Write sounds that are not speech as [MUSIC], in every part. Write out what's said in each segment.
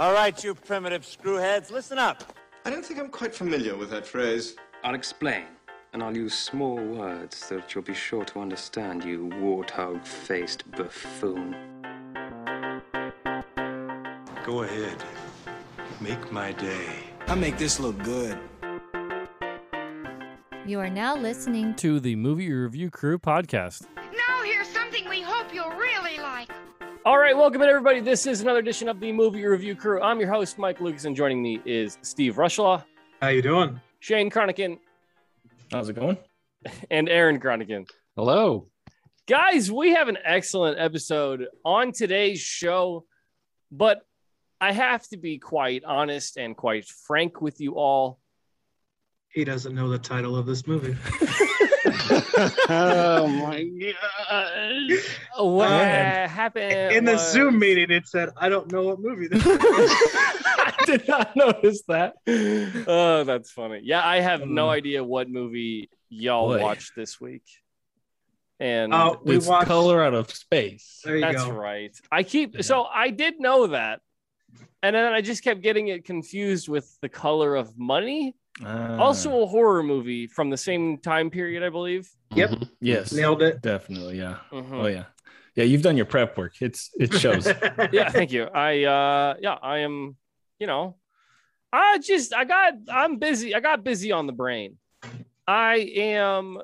All right, you primitive screwheads, listen up. I don't think I'm quite familiar with that phrase. I'll explain, and I'll use small words so that you'll be sure to understand, you warthog faced buffoon. Go ahead. Make my day. I make this look good. You are now listening to the Movie Review Crew podcast. Now here's something we hope you'll really like. All right, welcome in everybody. This is another edition of the Movie Review Crew. I'm your host, Mike Lucas, and joining me is Steve Rushlaw, How you doing? Shane Cronican, How's it going? [LAUGHS] and Aaron Cronican. Hello. Guys, we have an excellent episode on today's show, but I have to be quite honest and quite frank with you all. He doesn't know the title of this movie. [LAUGHS] oh my god. What Man. happened In the was- Zoom meeting, it said, "I don't know what movie this is." [LAUGHS] [LAUGHS] I did not notice that. oh, that's funny. Yeah, I have no Uh. idea what movie y'all Boy. watched this week. And Oh, we it's watched. color out of space. There you That's go. right. I keep Yeah. so I did know that. And then I just kept getting it confused with the color of money. Ah, Also a horror movie from the same time period, I believe. Yep, yes, nailed it. definitely. Yeah. Mhm. Oh yeah. Yeah, you've done your prep work. It's it shows. [LAUGHS] Yeah, thank you. I uh yeah, I am, you know, I just I got I'm busy. I got busy on the brain. I am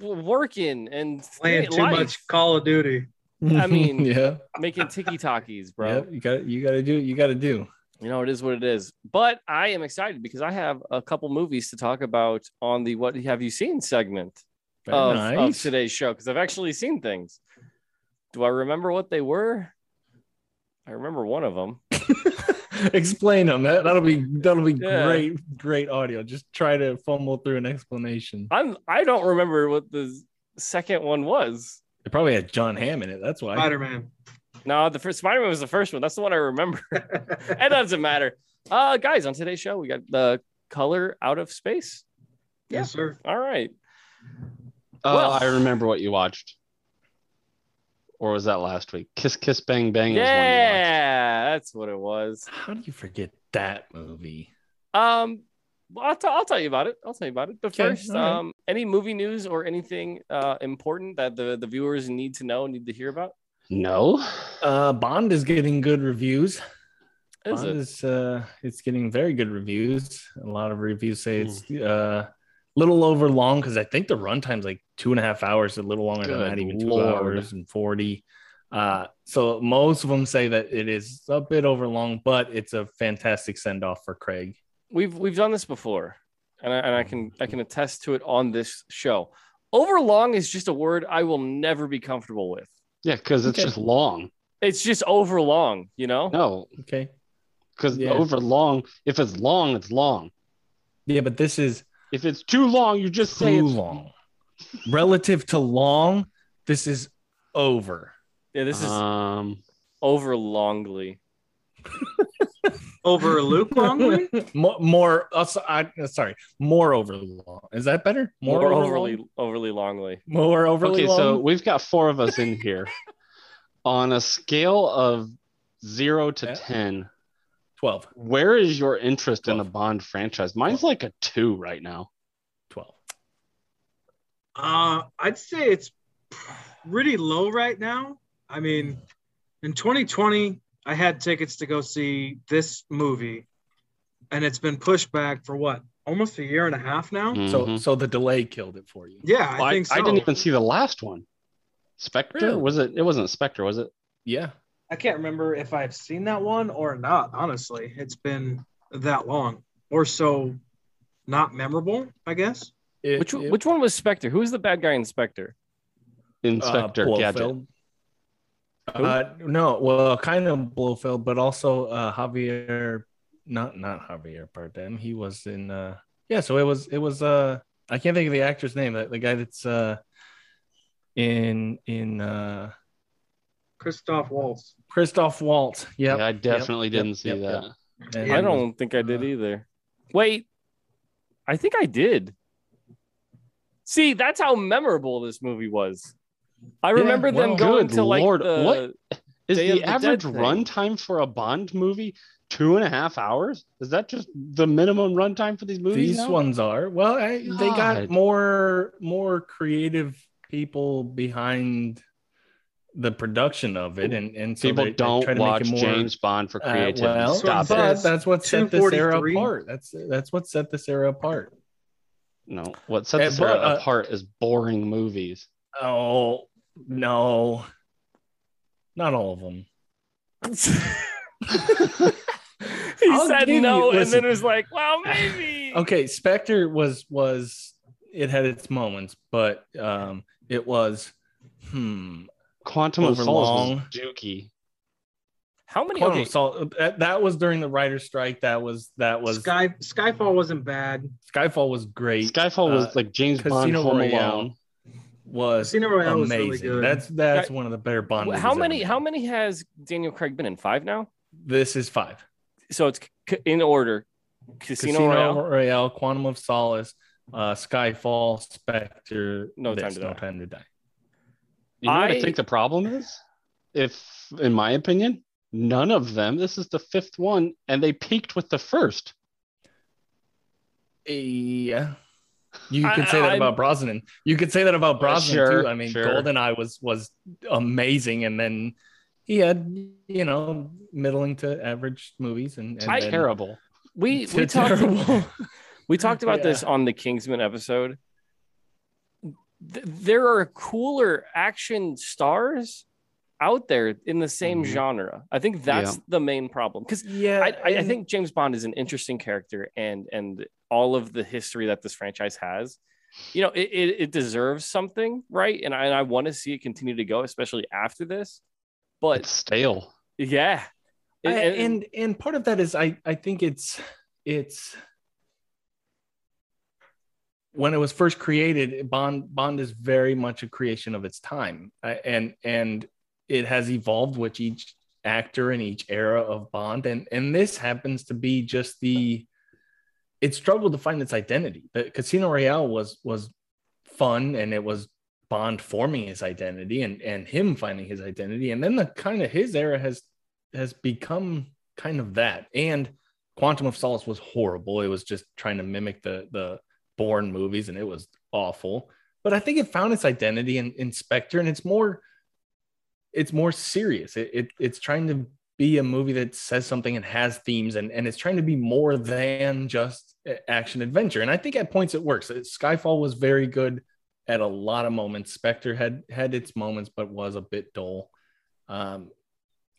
working and Playing too life, much Call of Duty. I mean- [LAUGHS] yeah, making tiki talkies, bro. yeah. You got you got to do what you got to do. You know it is what it is but i am excited because i have a couple movies to talk about on the what have you seen segment Very of, of today's show because i've actually seen things do i remember what they were i remember one of them [LAUGHS] Explain them. That, that'll be that'll be Yeah. great great audio. Just try to fumble through an explanation. i'm i don't remember what the second one was It probably had Jon Hamm in it. That's why. Spider Man. No the first spider-man was the first one that's the one i remember [LAUGHS] it doesn't matter uh guys on today's show we got the color out of space Yes, sir. all right Oh, Well- I remember what you watched. Or was that last week? Kiss Kiss Bang Bang. is one you watched. yeah that's what it was How do you forget that movie? Um, well, I'll, t- I'll tell you about it. I'll tell you about it. But Okay, first, all right. um, any movie news or anything uh, important that the, the viewers need to know, need to hear about? No. Uh, Bond is getting good reviews. Is Bond it? is uh, it's getting very good reviews. A lot of reviews say it's Hmm. uh, little over long because I think the runtime's like two and a half hours, a little longer than that, even two Lord. hours and forty. Uh, so most of them say that it is a bit over long, but it's a fantastic send off for Craig. We've we've done this before, and I, and I can I can attest to it on this show. Overlong is just a word I will never be comfortable with. Yeah, because it's Okay. just long. It's just over long, you know. No, Okay. because Yeah. over long, if it's long, it's long. Yeah, but this is If it's too long, you just say too it's long. Relative to long, this is over. Yeah, this is um overlongly. [LAUGHS] Over Luke Longley? [LAUGHS] more, more uh, I, uh, sorry, more overly long. Is that better? More, over overly long? overly longly. more overly okay. long. So we've got four of us in here. [LAUGHS] On a scale of zero to Yeah. ten, 12. where is your interest in the Bond franchise? Mine's like a two right now. 12. Uh, I'd say it's pretty low right now. I mean, in 2020, I had tickets to go see this movie, and it's been pushed back for what, almost a year and a half now? So Mhm. so the delay killed it for you. Yeah, I Well, I, think so. I didn't even see the last one. Spectre Really? was it? It wasn't Spectre, was it? Yeah. I can't remember if I've seen that one or not. Honestly, it's been that long, or so not memorable. I guess. It- Which it- which one was Spectre? Who was the bad guy in Spectre? Inspector uh, Gadget. Blofeld. Uh, no, well, kind of Blofeld, but also uh, Javier, not not Javier Bardem. He was in. Uh, yeah, so it was it was. Uh, I can't think of the actor's name. The, the guy that's uh, in in uh, Christoph Waltz. Christoph Waltz. Yep. Yeah, I definitely yep, didn't yep, see yep, that. And I don't think I did uh, either. Wait, I think I did. See, that's how memorable this movie was. I remember them well, going to like Lord, the what? Is Day the the average runtime for a Bond movie two and a half hours? Is that just the minimum runtime for these movies? These now? ones are well. I, they got more more creative people behind the production of it, and and so People they- they don't try to make watch it more- James Bond for Uh, creativity. well, Stop but- it. that's what set this era apart. That's that's what set this era apart. No, what sets Eh, this era uh, apart is boring movies. Oh no, not all of them. [LAUGHS] he I'll said give you- no, and listen. then was like, "Well, [LAUGHS] maybe." Okay, Spectre was was it had its moments, but um, it was hmm. Quantum of Over Solace long. was dookie. How many? Quantum Okay, of Solace- that, that was during the writer's strike. That was that was Sky Skyfall wasn't bad. Skyfall was great. Skyfall was Uh, like James Bond Casino Home Royale. Alone. Was Casino Royale was amazing. really good. That's that's Guy- one of the better Bond. how movies many? ever How many has Daniel Craig been in? Five now. This is five. So it's c- in order: Casino, Casino, Royale, Royale, Quantum of Solace, uh, Skyfall, Spectre, No Time to No Die. Time to Die. You know what I I- think the problem is? If, in my opinion, none of them, this is the fifth one, and they peaked with the first. Yeah. You I- could say that I'm- about Brosnan. You could say that about uh, Brosnan sure, too. I mean, sure. GoldenEye was was amazing, and then he had you know middling to average movies, and, and I- Terrible. we [LAUGHS] we talked [LAUGHS] we talked about Yeah. this on the Kingsman episode. Th- there are cooler action stars out there in the same Mhm. genre. I think that's the main problem because yeah, I, I, I think James Bond is an interesting character, and and all of the history that this franchise has, you know, it, it, it deserves something, right? And I, and I want to see it continue to go, especially after this. But It's stale. yeah, I- And- and and part of that is I I think it's it's when it was first created Bond Bond is very much a creation of its time I- and and it has evolved with each actor in each era of Bond and and this happens to be just the it struggled to find its identity the Casino Royale was was fun and it was Bond forming his identity and and him finding his identity and then the kind of his era has has become kind of that. And Quantum of Solace was horrible. It was just trying to mimic the the Bourne movies, and it was awful. But I think it found its identity in, in Spectre, and it's more it's more serious. It, it it's trying to be a movie that says something and has themes, and, and it's trying to be more than just action adventure. And I think at points it works. Skyfall was very good at a lot of moments. Spectre had had its moments, but was a bit dull. Um,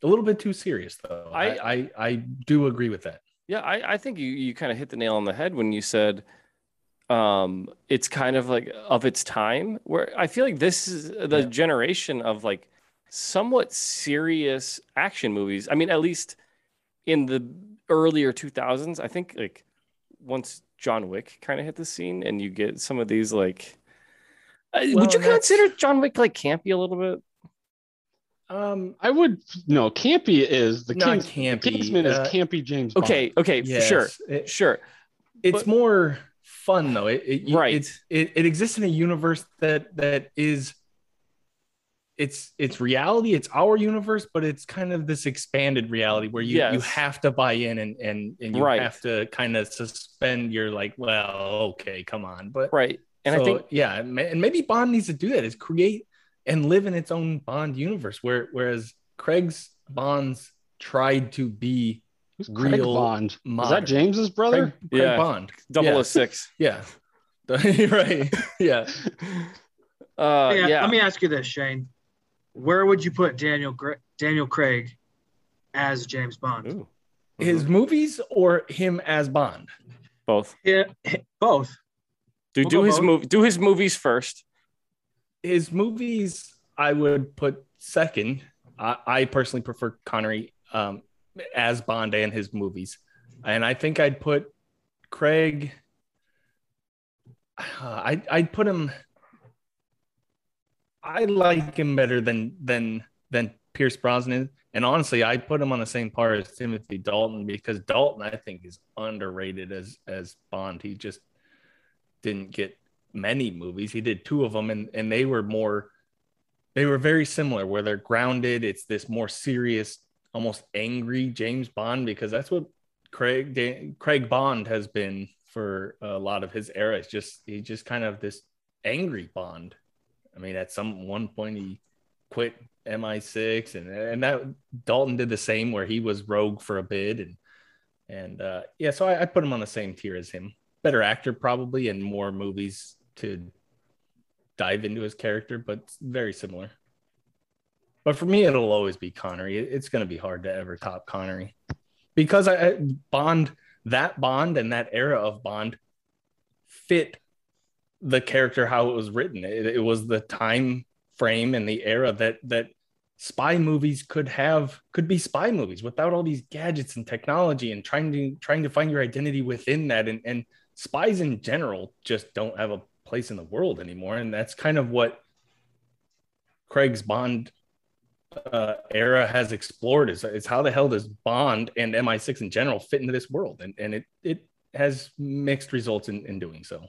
a little bit too serious though. I I- I, do agree with that. Yeah, I, I think you, you kind of hit the nail on the head when you said um it's kind of like of its time where I feel like this is the Yeah. generation of like somewhat serious action movies. I mean, at least in the earlier 2000s, I think like once John Wick kind of hit the scene and you get some of these like uh, Well, would you consider John Wick like campy a little bit? Um, I would no campy is the Not Kings, campy, The Kingsman uh, is campy James. Bond. Okay, okay, yes, sure. it- Sure. it's but- more fun though. It, it Right. It's, it it exists in a universe that that is. It's it's reality. It's our universe, but it's kind of this expanded reality where you you have to buy in and and and you Right. have to kind of suspend your like, well, okay, come on, but Right. And I think yeah, and maybe Bond needs to do that is create and live in its own Bond universe, where whereas Craig's Bonds tried to be Who's Craig real Bond? Is that James's brother? Craig, Craig Yeah. Bond. double [LAUGHS] yeah. Yeah, [LAUGHS] right. Yeah, [LAUGHS] Uh yeah, yeah. Let me ask you this, Shane. Where would you put Daniel Gra- Daniel Craig as James Bond? Ooh. his movies or him as Bond. both. Yeah, both. Do We'll do his both. move do his movies first. His movies, I would put second. I, I personally prefer Connery um, as Bond and his movies, and I think I'd put Craig. Uh, I I'd put him. I like him better than than than Pierce Brosnan, and honestly, I put him on the same par as Timothy Dalton because Dalton I think is underrated as as Bond. He just didn't get many movies. He did two of them, and and they were more they were very similar where they're grounded. It's this more serious, almost angry James Bond because that's what Craig Da- Craig Bond has been for a lot of his era. It's just he just kind of this angry Bond. I mean, at some one point he quit MI6 and and that Dalton did the same where he was rogue for a bit and and uh, yeah, so I, I put him on the same tier as him. Better actor probably and more movies to dive into his character, but very similar. But for me, it'll always be Connery. It's going to be hard to ever top Connery because I Bond that Bond and that era of Bond fit the character how it was written. It, it was the time frame and the era that that spy movies could have could be spy movies without all these gadgets and technology and trying to trying to find your identity within that and and spies in general just don't have a place in the world anymore and that's kind of what Craig's Bond uh, era has explored is, is how the hell does Bond and MI6 in general fit into this world and and it it has mixed results in, in doing so.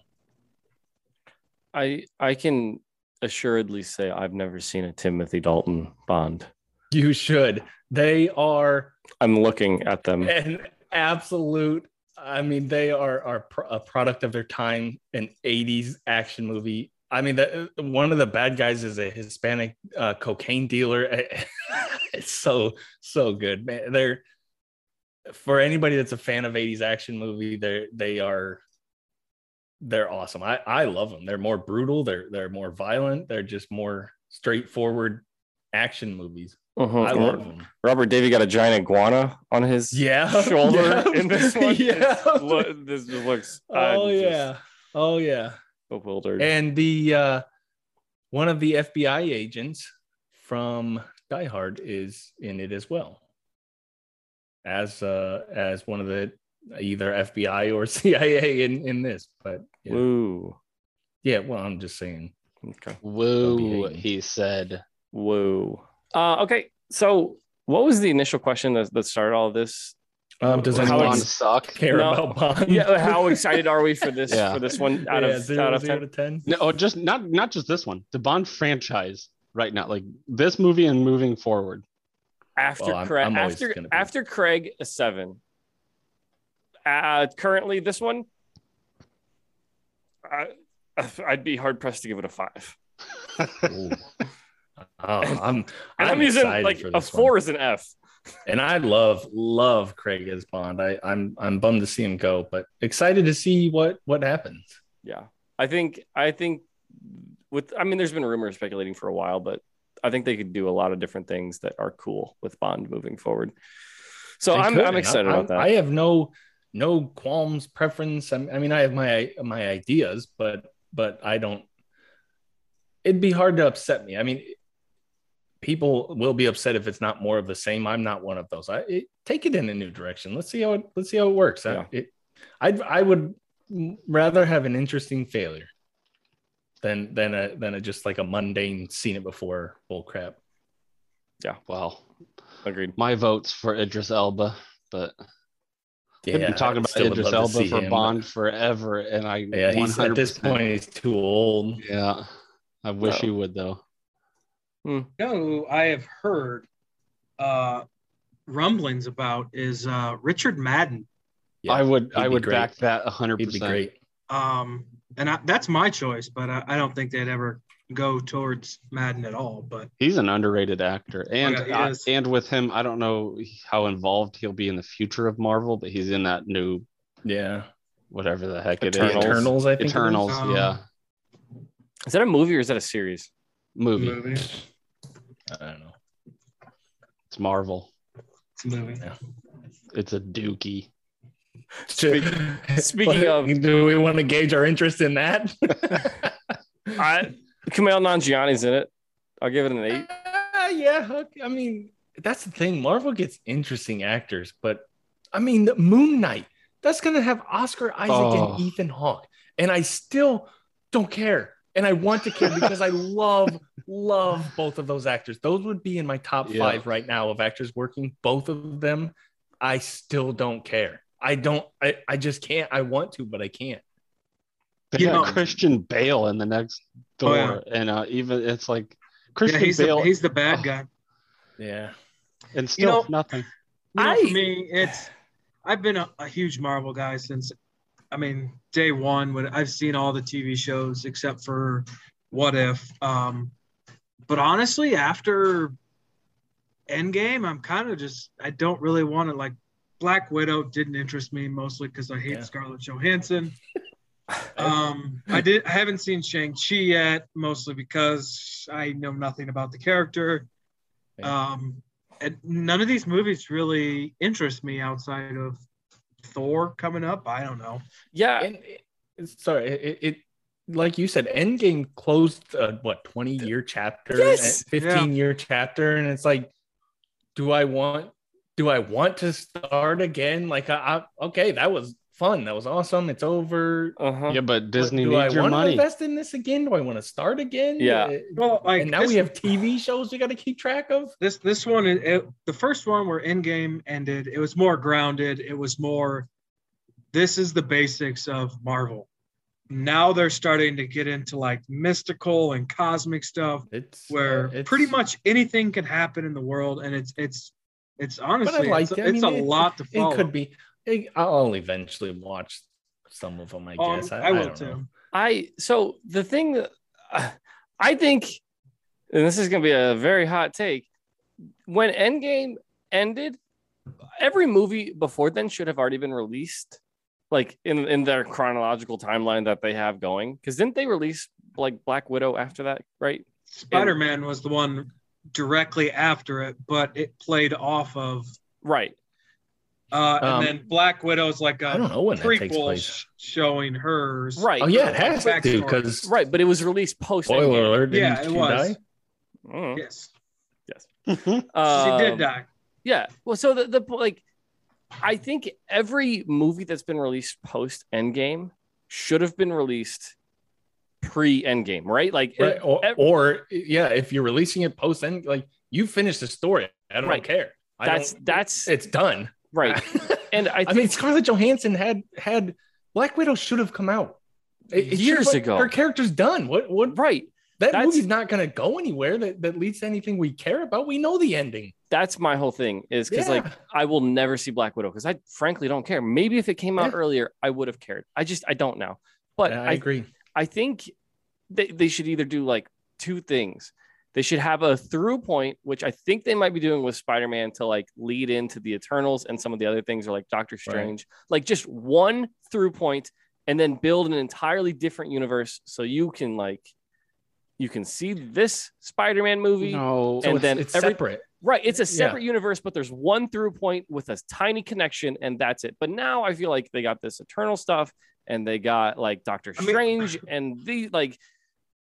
I I can assuredly say I've never seen a Timothy Dalton Bond. You should. They are I'm looking at them. an absolute i mean they are are a product of their time an 80s action movie i mean the, one of the bad guys is a hispanic uh, cocaine dealer [LAUGHS] it's so so good man they're for anybody that's a fan of 80s action movie they're they are they're awesome i i love them they're more brutal they're they're more violent they're just more straightforward action movies Mhm. i love them Robert Davi got a giant iguana on his yeah [LAUGHS] shoulder yeah, in this one. [LAUGHS] yeah It's- look- this just looks. [LAUGHS] Oh I'm yeah. Oh yeah. bewildered. And the uh one of the FBI agents from Die Hard is in it as well. As uh as one of the either FBI or [LAUGHS] CIA in in this, but yeah, Woo. yeah well I'm just saying. Okay. Woo, he said. Woo. Uh, okay. So, what was the initial question that, that started all of this? Um does How anyone Bond ex- suck? care No. about Bond? Yeah. How excited are we for this? [LAUGHS] Yeah. For this one out Yeah, of zero, out of zero ten? to ten. No, oh, just not not just this one. The Bond franchise right now, like this movie and moving forward. After Well, I'm- Craig, I'm after after Craig a seven. Uh, currently, this one, I, I'd be hard pressed to give it a five. [LAUGHS] Oh, I'm I'm, I'm using like a this one. four is an F. and I love love Craig as Bond. I, I'm I'm bummed to see him go, but excited to see what what happens. Yeah, I think I think with I mean, there's been rumors speculating for a while, but I think they could do a lot of different things that are cool with Bond moving forward. So They I'm could, I'm excited I, about that. I have no no qualms, preference. I I mean, I have my my ideas, but but I don't. It'd be hard to upset me. I mean, people will be upset if it's not more of the same. I'm not one of those. I it, take it in a new direction. Let's see how it let's see how it works. I- it, I'd I would rather have an interesting failure than than a than a just like a mundane seen it before bull crap. Yeah. Well, Agreed. my vote's for Idris Elba, but Yeah, we've been talking about still would Idris Elba for him, but- Bond forever, and I Yeah, he's at this point he's too old. Yeah, I wish No. he would though. You know I have heard uh, rumblings about is uh, Richard Madden. Yeah, I would, I he'd great. back that hundred He'd be percent. great. Um, and I, that's my choice, but I, I don't think they'd ever go towards Madden at all. But He's an underrated actor, and yeah, he uh, and with him, I don't know how involved he'll be in the future of Marvel, but he's in that new Yeah. whatever the heck it is. Eternals. Eternals, I think. Eternals, Um, yeah, Is that a movie or is that a series? movie. movie, I don't know. It's Marvel. it's a movie. It's a dookie. speaking [LAUGHS] of- do we want to gauge our interest in that? [LAUGHS] [LAUGHS] I Kumail Nanjiani's in it. I'll give it an eight. Uh, yeah. I mean, that's the thing. Marvel gets interesting actors, but I mean, the Moon Knight, that's going to have Oscar Isaac Oh. and Ethan Hawke. And I still don't care. And I want to care because I [LAUGHS] love, love both of those actors. Those would be in my top Yeah. five right now of actors working. Both of them, I still don't care. I don't, I, I just can't. I want to, but I can't. They You got know- Christian Bale in the next Oh, door, yeah. and uh, even it's like Christian yeah, he's Bale the, he's the bad Oh. guy. Yeah. and still know- nothing. You know, I- for me, it's I've been a, a huge Marvel guy since, I mean, day one. When I've seen all the TV shows except for What If. Um, but honestly, after Endgame, I'm kind of just I don't really want to like. Black Widow didn't interest me mostly because I hate Yeah. Scarlett Johansson. [LAUGHS] Um, I did. I haven't seen Shang Chi yet, mostly because I know nothing about the character. Um, and none of these movies really interest me outside of Thor coming up. I don't know. Yeah, And it, sorry, it, it like you said, Endgame closed a what twenty year chapter, Yes! fifteen year chapter, and it's like, do I want? Do I want to start again? Like, I, I okay, that was fun, that was awesome. It's over. uh-huh. Yeah, but Disney do I your want to invest in this again? Do I want to start again? Yeah. Uh, Well, like and now this, we have TV shows we got to keep track of. this. This one, it, it- the first one where Endgame ended, it was more grounded. It was more. This is the basics of Marvel. Now they're starting to get into like mystical and cosmic stuff. It's where uh, it's- pretty much anything can happen in the world, and it's it's it's honestly liked it's, it. I it's mean, a it- lot to follow. It could be. It- I'll eventually watch some of them. I Um, guess. I, I will don't too. know. I so the thing that uh, [SIGHS] I think, and this is going to be a very hot take, when Endgame ended, every movie before then should have already been released, like in in their chronological timeline that they have going. Because didn't they release like Black Widow after that, right? Spider Man was the one directly after it, but it played off of. Right. Uh, and Um, then Black Widow's like a I don't know when that takes prequel place. showing hers. Right. Oh yeah, it has to because Right, but it was released post. spoiler alert. Yeah, it was. die? Mm. Yes, Mhm. she Um, did die. Yeah. Well, so the, the like, I think every movie that's been released post Endgame should have been released pre Endgame, right? Like, Right, it- or, ev- or yeah, if you're releasing it post end, like you finished the story, I don't Right. care. I that's don't- that's it's done. Right. [LAUGHS] And I I, mean, Scarlett Johansson had had Black Widow should have come out It- it Years ago. Her character's done. What what right. that That's- movie's not going to go anywhere that, that leads to anything we care about. We know the ending. That's my whole thing is because like I will never see Black Widow because I frankly don't care. Maybe if it came out Yeah. earlier, I would have cared. I just I don't know. But Yeah, I I agree. I think they, they should either do like two things. They should have a through point, which I think they might be doing with Spider Man to like lead into the Eternals and some of the other things are like Doctor Strange, like just one through point and then build an entirely different universe so you can like you can see this Spider Man movie. No, and it's, then it's every- separate. Right. It's a Yeah. separate universe, but there's one through point with a tiny connection, and that's it. But now I feel like they got this eternal stuff and they got like Doctor I mean- Strange and the like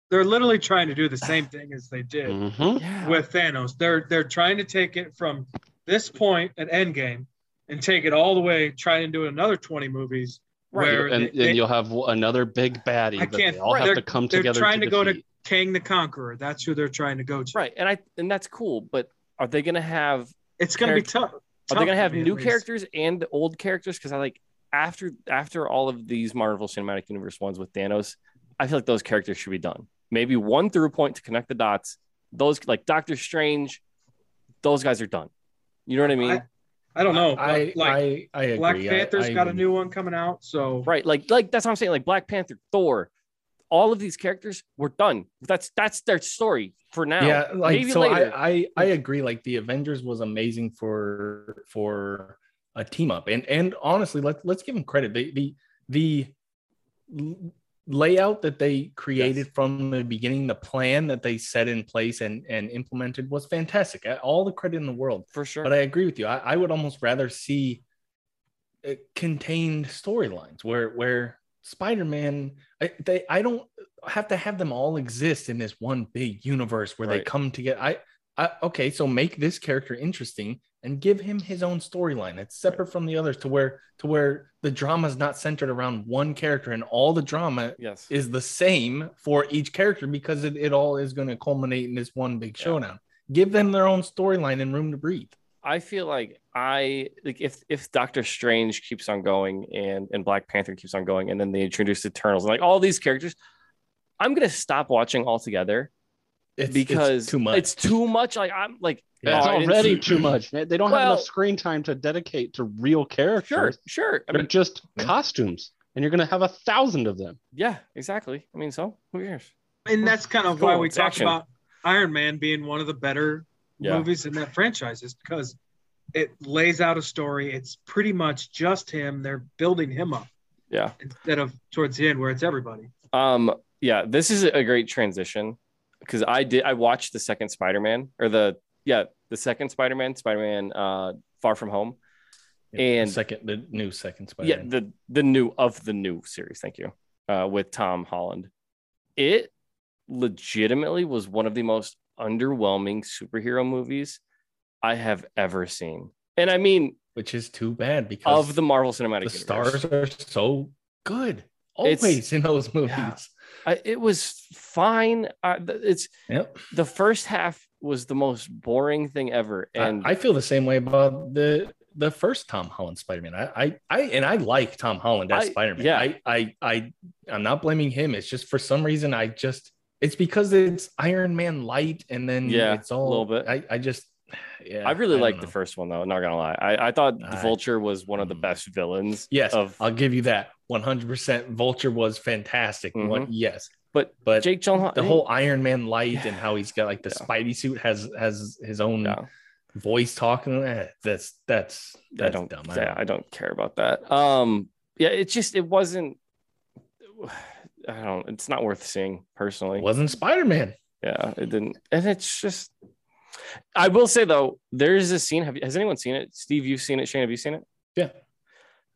They're literally trying to do the same thing as they did Mhm. with Thanos. They're they're trying to take it from this point at Endgame and take it all the way, try and do another 20 movies. Right. Where and, they- they- and you'll have another big baddie I can't- they all right, have they're- to come together. they're trying to go to- Kang the Conqueror. That's who they're trying to go to. right. And I and that's cool, but are they gonna have It's going to be tough. are tough they gonna have new characters and old characters? Because I like after after all of these Marvel Cinematic Universe ones with Thanos, I feel like those characters should be done. Maybe one through point to connect the dots. Those like Doctor Strange, those guys are done. You know what I mean? I don't know. I, like I, I agree. Black I- Panther's I got a new one coming out. So right like like that's what i'm saying like black panther thor all of these characters were done that's that's their story for now yeah like maybe so later. I, I i agree like the avengers was amazing for for a team up and and honestly let's let's give them credit the the the l- layout that they created Yes. from the beginning the plan that they set in place and and implemented was fantastic all the credit in the world. For sure. But i agree with you. I, I would almost rather see uh, contained storylines where where spider-man I, they i don't have to have them all exist in this one big universe where they come together i I, okay, so make this character interesting and give him his own storyline. that's separate from the others to where to where the drama is not centered around one character and all the drama yes is the same for each character because it, it all is going to culminate in this one big Yeah. showdown. Give them their own storyline and room to breathe. i feel like i like if if doctor strange keeps on going and and black panther keeps on going and then they introduce eternals and like all these characters i'm gonna stop watching altogether It's, because it's too much. It's too much. Like I'm like Yeah. It's oh, I didn't already see- too much. They don't have enough screen time to dedicate to real Sure, characters. sure. I They're mean, just Yeah. costumes, and you're gonna have a thousand of them. yeah, exactly. I mean, so who cares? And that's kind of Cool, why we it's talk action. about Iron Man being one of the better Yeah. movies in that franchise, is because it lays out a story. It's pretty much just him. They're building him up Yeah. instead of towards the end where it's everybody. Um, yeah, this is a great transition because I did I watched the second Spider-Man or the yeah, the second Spider-Man, Spider-Man uh Far From Home. Yeah, and- the second, the new second Yeah, Spider-Man. the the new of the new series, thank you. Uh with Tom Holland. It legitimately was one of the most underwhelming superhero movies I have ever seen. And I mean which is too bad because of the Marvel Cinematic the Universe. stars are so good It's- always in those movies. Yeah. I, it was fine. It's Yep. the first half was the most boring thing ever, and I, I feel the same way about the the first Tom Holland Spider-Man. I I, I and I like Tom Holland as Spider-Man. yeah. I, I I I'm not blaming him. It's just for some reason I just it's because it's Iron Man light and then Yeah, it's all a little bit. I, I just yeah. I really don't liked the first one though. Not gonna lie, I, I thought the I- Vulture was one of the Mm. best villains. Yes, of I'll give you that. 100% Vulture was fantastic. Mhm. One, yes. but But Jake Gyllenhaal. the whole Iron Man light and how he's got like the Yeah. Spidey suit has has his own yeah, voice talking. eh, that's that's I that's don't. dumb. I yeah, don't- I don't care about that. Um, yeah, it just it wasn't. I don't. It's not worth seeing personally. It wasn't Spider Man. Yeah, it didn't, and it's just. I will say though, there is a scene. Have has anyone seen it? Steve, you've seen it. Shane, have you seen it? Yeah.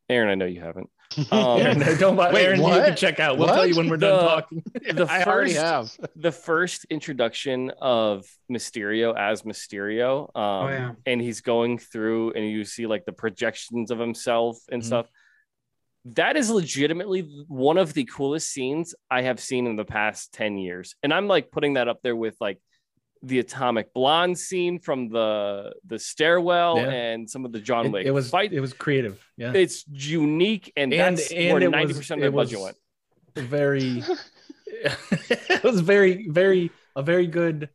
Aaron, I know you haven't. [LAUGHS] Um, Aaron, don't Wait, Aaron, you can check out. We'll What? tell you when we're done The- talking. [LAUGHS] the I already have. the first introduction of Mysterio as Mysterio. Um, Oh, yeah. and he's going through and you see like the projections of himself and Mhm. stuff. That is legitimately one of the coolest scenes I have seen in the past 10 years. And I'm like putting that up there with like the atomic blonde scene from the the stairwell Yeah. and some of the John Wick it was fight. it was creative. Yeah. it's unique and, and that's and where 90% of the it budget went. very [LAUGHS] [LAUGHS] it was very very a very good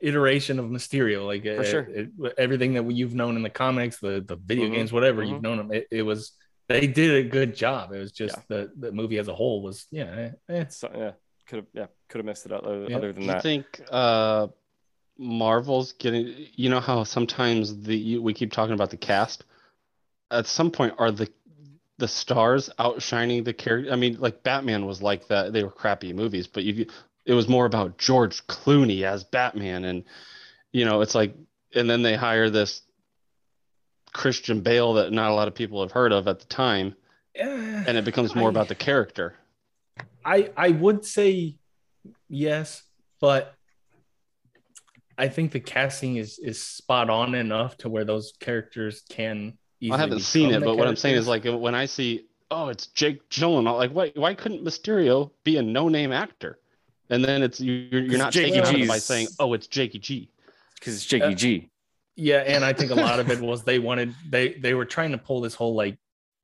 iteration of Mysterio like For uh, sure. it- everything that you've known in the comics the the video Mhm, games whatever mhm. you've known them it, it was they did a good job it was just the the movie as a whole was yeah eh. So yeah, could have yeah, could have messed it up other, Yeah. other than Do you that. think uh, Marvel's getting? You know how sometimes the you, we keep talking about the cast. At some point, are the the stars outshining the character? I mean, like Batman was like that. They were crappy movies, but you it was more about George Clooney as Batman, and you know, it's like, and then they hire this Christian Bale that not a lot of people have heard of at the time, Eh, [SIGHS] and it becomes more I- about the character. I I would say yes, but I think the casting is is spot on enough to where those characters can. I haven't seen it, the but what I'm saying is like when I see, oh, it's Jake Gyllenhaal, like why why couldn't Mysterio be a no name actor? And then it's you're, you're 'Cause not Jakey taking on it by saying, oh, it's Jakey G. Because it's Jakey Uh, G. yeah, and I think a lot of it was they wanted they they were trying to pull this whole like,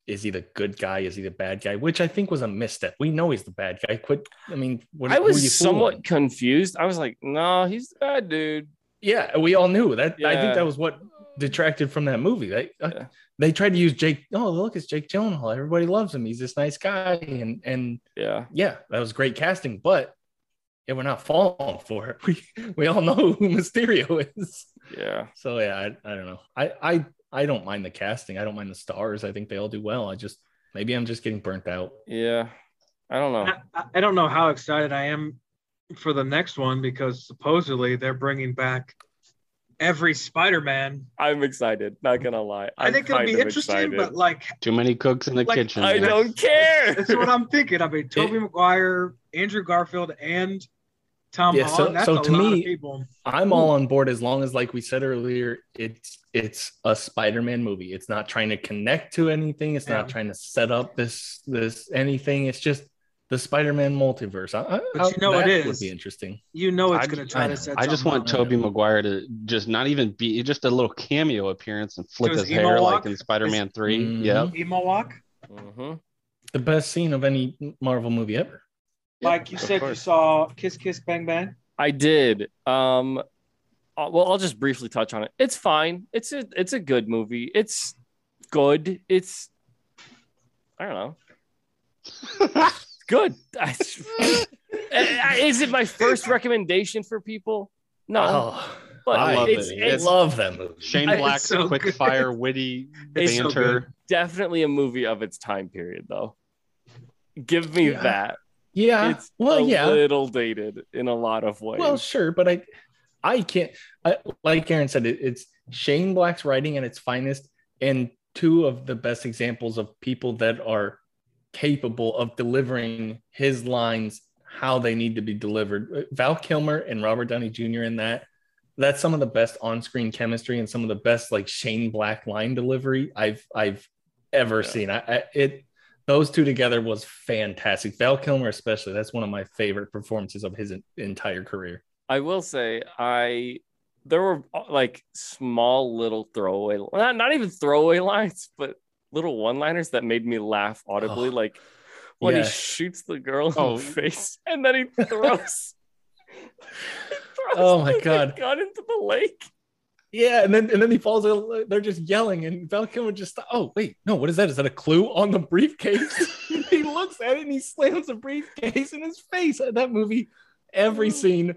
is he the good guy? Is he the bad guy? Which I think was a misstep. We know he's the bad guy. Quit. I mean, what, I was somewhat fooling? confused. I was like, no, he's the bad dude. Yeah, we all knew that. I think that was what detracted from that movie. They uh, Yeah. they tried to use Jake. Oh, look, it's Jake Gyllenhaal. Everybody loves him. He's this nice guy, and and Yeah. yeah, that was great casting. But yeah, we're not falling for it. [LAUGHS] We we all know who Mysterio is. Yeah. So yeah, I, I don't know. I I I don't mind the casting. I don't mind the stars. I think they all do well. I just maybe I'm just getting burnt out. Yeah. I don't know. I, I- I don't know how excited I am for the next one because supposedly they're bringing back every Spider-Man. I'm excited. Not gonna lie. i I'm think it'll be interesting, excited. but like Too many cooks in the Like, kitchen. I man. don't care. that's what I'm thinking. I mean, [LAUGHS] Tobey Maguire, Andrew Garfield, and Tom Yeah, so- Holland. That's so to me- I'm all on board as long as, like we said earlier, it's it's a Spider-Man movie. It's not trying to connect to anything. It's Yeah. not trying to set up this this anything. It's just the Spider-Man multiverse. I, I, But you know that it would be interesting. You know it's going to try I to know. set. I just want up. Tobey Maguire to just not even be just a little cameo appearance and flick his his, hair walk? like in Spider-Man 3. Mhm. Yep. emo walk. Mm-hmm. The best scene of any Marvel movie ever. Like you of said, you saw Kiss Kiss Bang Bang. I did. Um, uh, well, I'll just briefly touch on it. It's fine. It's a it's a good movie. It's good. It's I don't know. [LAUGHS] Good. [LAUGHS] Is it my first recommendation for people? No, Oh, but I love it's, it. I love that movie. Shane Black's so quick good. fire, [LAUGHS] witty It's so banter. definitely a movie of its time period, though. Give me Yeah. that. Yeah. It's well, yeah a little dated in a lot of ways. Well, sure, but I, I can't. I, like Aaron said, it, it's Shane Black's writing at its finest, and two of the best examples of people that are capable of delivering his lines how they need to be delivered. Val Kilmer and Robert Downey Jr. in that. That's some of the best on-screen chemistry and some of the best like Shane Black line delivery I've I've ever Yeah. seen. I, I it those two together was fantastic. Val Kilmer especially. That's one of my favorite performances of his entire career. I will say I there were uh, like small little throwaway not, not even throwaway [LAUGHS] lines, but little one-liners that made me laugh audibly. Oh, like when yes. he shoots the girl in Oh. the face and then he throws, [LAUGHS] [LAUGHS] he throws Oh my God. gun into the lake. Yeah, and then and then he falls. They're just yelling, and Val Kilmer just. Oh wait, no, what is that? Is that a clue on the briefcase? [LAUGHS] he looks at it and he slams the briefcase in his face. That movie, every oh. scene,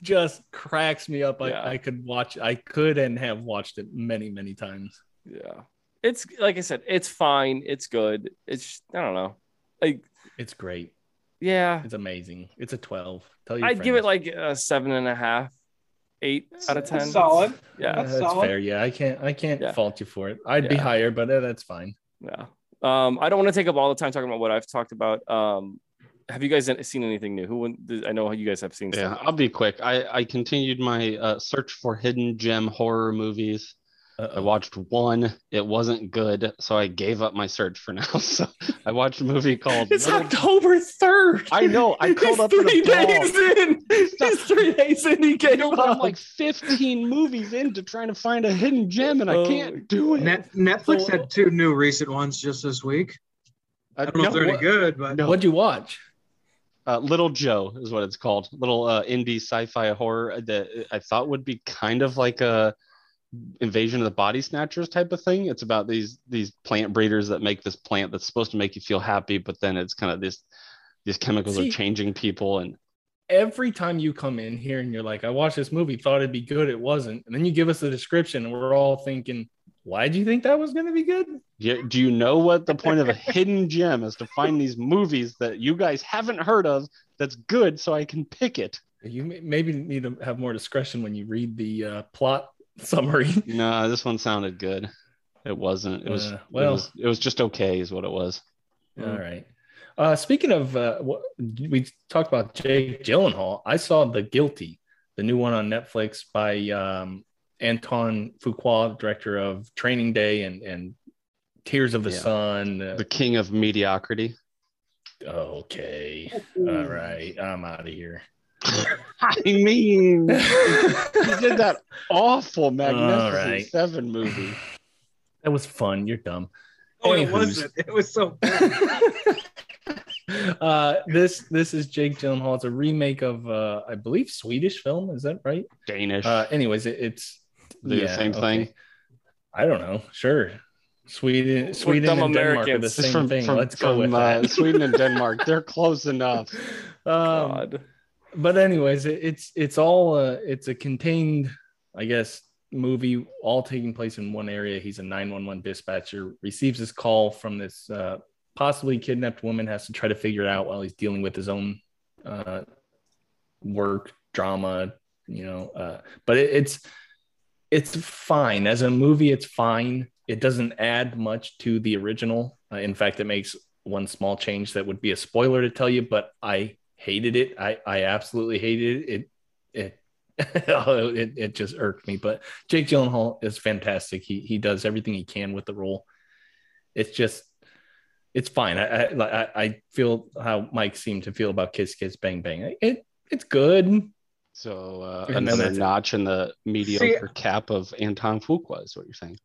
just cracks me up. Yeah. I, I could watch. I could and have watched it many many times. Yeah. It's like I said, it's fine. It's good. It's I don't know. Like It's great. yeah, It's amazing. It's a twelve. Tell your I'd give it like a seven and a half, eight out of ten. That's solid. Yeah. That's that's solid. fair. Yeah, I can't. I can't Yeah. fault you for it. I'd be higher, but uh, that's fine. Yeah. Um, I don't want to take up all the time talking about what I've talked about. Um, have you guys seen anything new? Who I know you guys have seen. Yeah, Stuff. I'll be quick. I, I continued my uh, search for hidden gem horror movies. I Uh-oh. watched one. It wasn't good, so I gave up my search for now. [LAUGHS] So I watched a movie called. It's Little- October third. I know. I called up three days in. It's three days in. He gave No, but up. I'm like 15 movies into trying to find a hidden gem, and I Oh, can't do it. Net, Netflix So- had two new recent ones just this week. I I don't know if they're any good, but No. What'd you watch? Uh, Little Joe is what it's called. Little uh, indie sci-fi horror that I thought would be kind of like a invasion of the body snatchers type of thing. It's about these these plant breeders that make this plant that's supposed to make you feel happy, but then it's kind of this these chemicals See- are changing people and Every time you come in here and you're like, I watched this movie, thought it'd be good, it wasn't. And then you give us the description, and we're all thinking, why do you think that was going to be good? do do you know what the point of a hidden gem is to find these movies that you guys haven't heard of that's good so I can pick it. You may- maybe need to have more discretion when you read the uh, plot [LAUGHS] summary. No, this one sounded good. It wasn't. It was Uh, well, well- it was, it was just okay, is what it was. All right. Uh, speaking of, uh, what, we talked about Jake Gyllenhaal. I saw The Guilty, the new one on Netflix by um, Anton Fuqua, director of Training Day and and Tears of the Yeah. Sun. The king of mediocrity. okay, [LAUGHS] all right, I'm out of here. I mean, he did that [LAUGHS] awful Magnificent right. Seven movie. That was fun. You're dumb. oh, it Anywho's. wasn't. It was so [LAUGHS] uh, this this is Jake Gyllenhaal. It's a remake of uh, I believe Swedish film. Is that right? Danish. Uh, anyways, it, it's They're the same thing? I don't know. Sure, Sweden, Sweden, dumb and Denmark are the same from, thing. from, Let's go with uh, that. Sweden and Denmark. They're close [LAUGHS] enough. Um, God. But anyways, it, it's it's all uh, it's a contained, I guess, movie all taking place in one area. He's a nine one one dispatcher, receives this call from this uh, possibly kidnapped woman, has to try to figure it out while he's dealing with his own uh, work drama, you know. Uh, but it, it's it's fine as a movie. It's fine. It doesn't add much to the original. Uh, in fact, it makes one small change that would be a spoiler to tell you, but I hated it. I I absolutely hated it. It [LAUGHS] oh, it it, it just irked me. But Jake Gyllenhaal is fantastic. He he does everything he can with the role. It's just it's fine. I I, I- I feel how Mike seemed to feel about Kiss Kiss Bang Bang. It it's good. So uh, another notch in the mediocre cap of Anton Fuqua is what you're saying.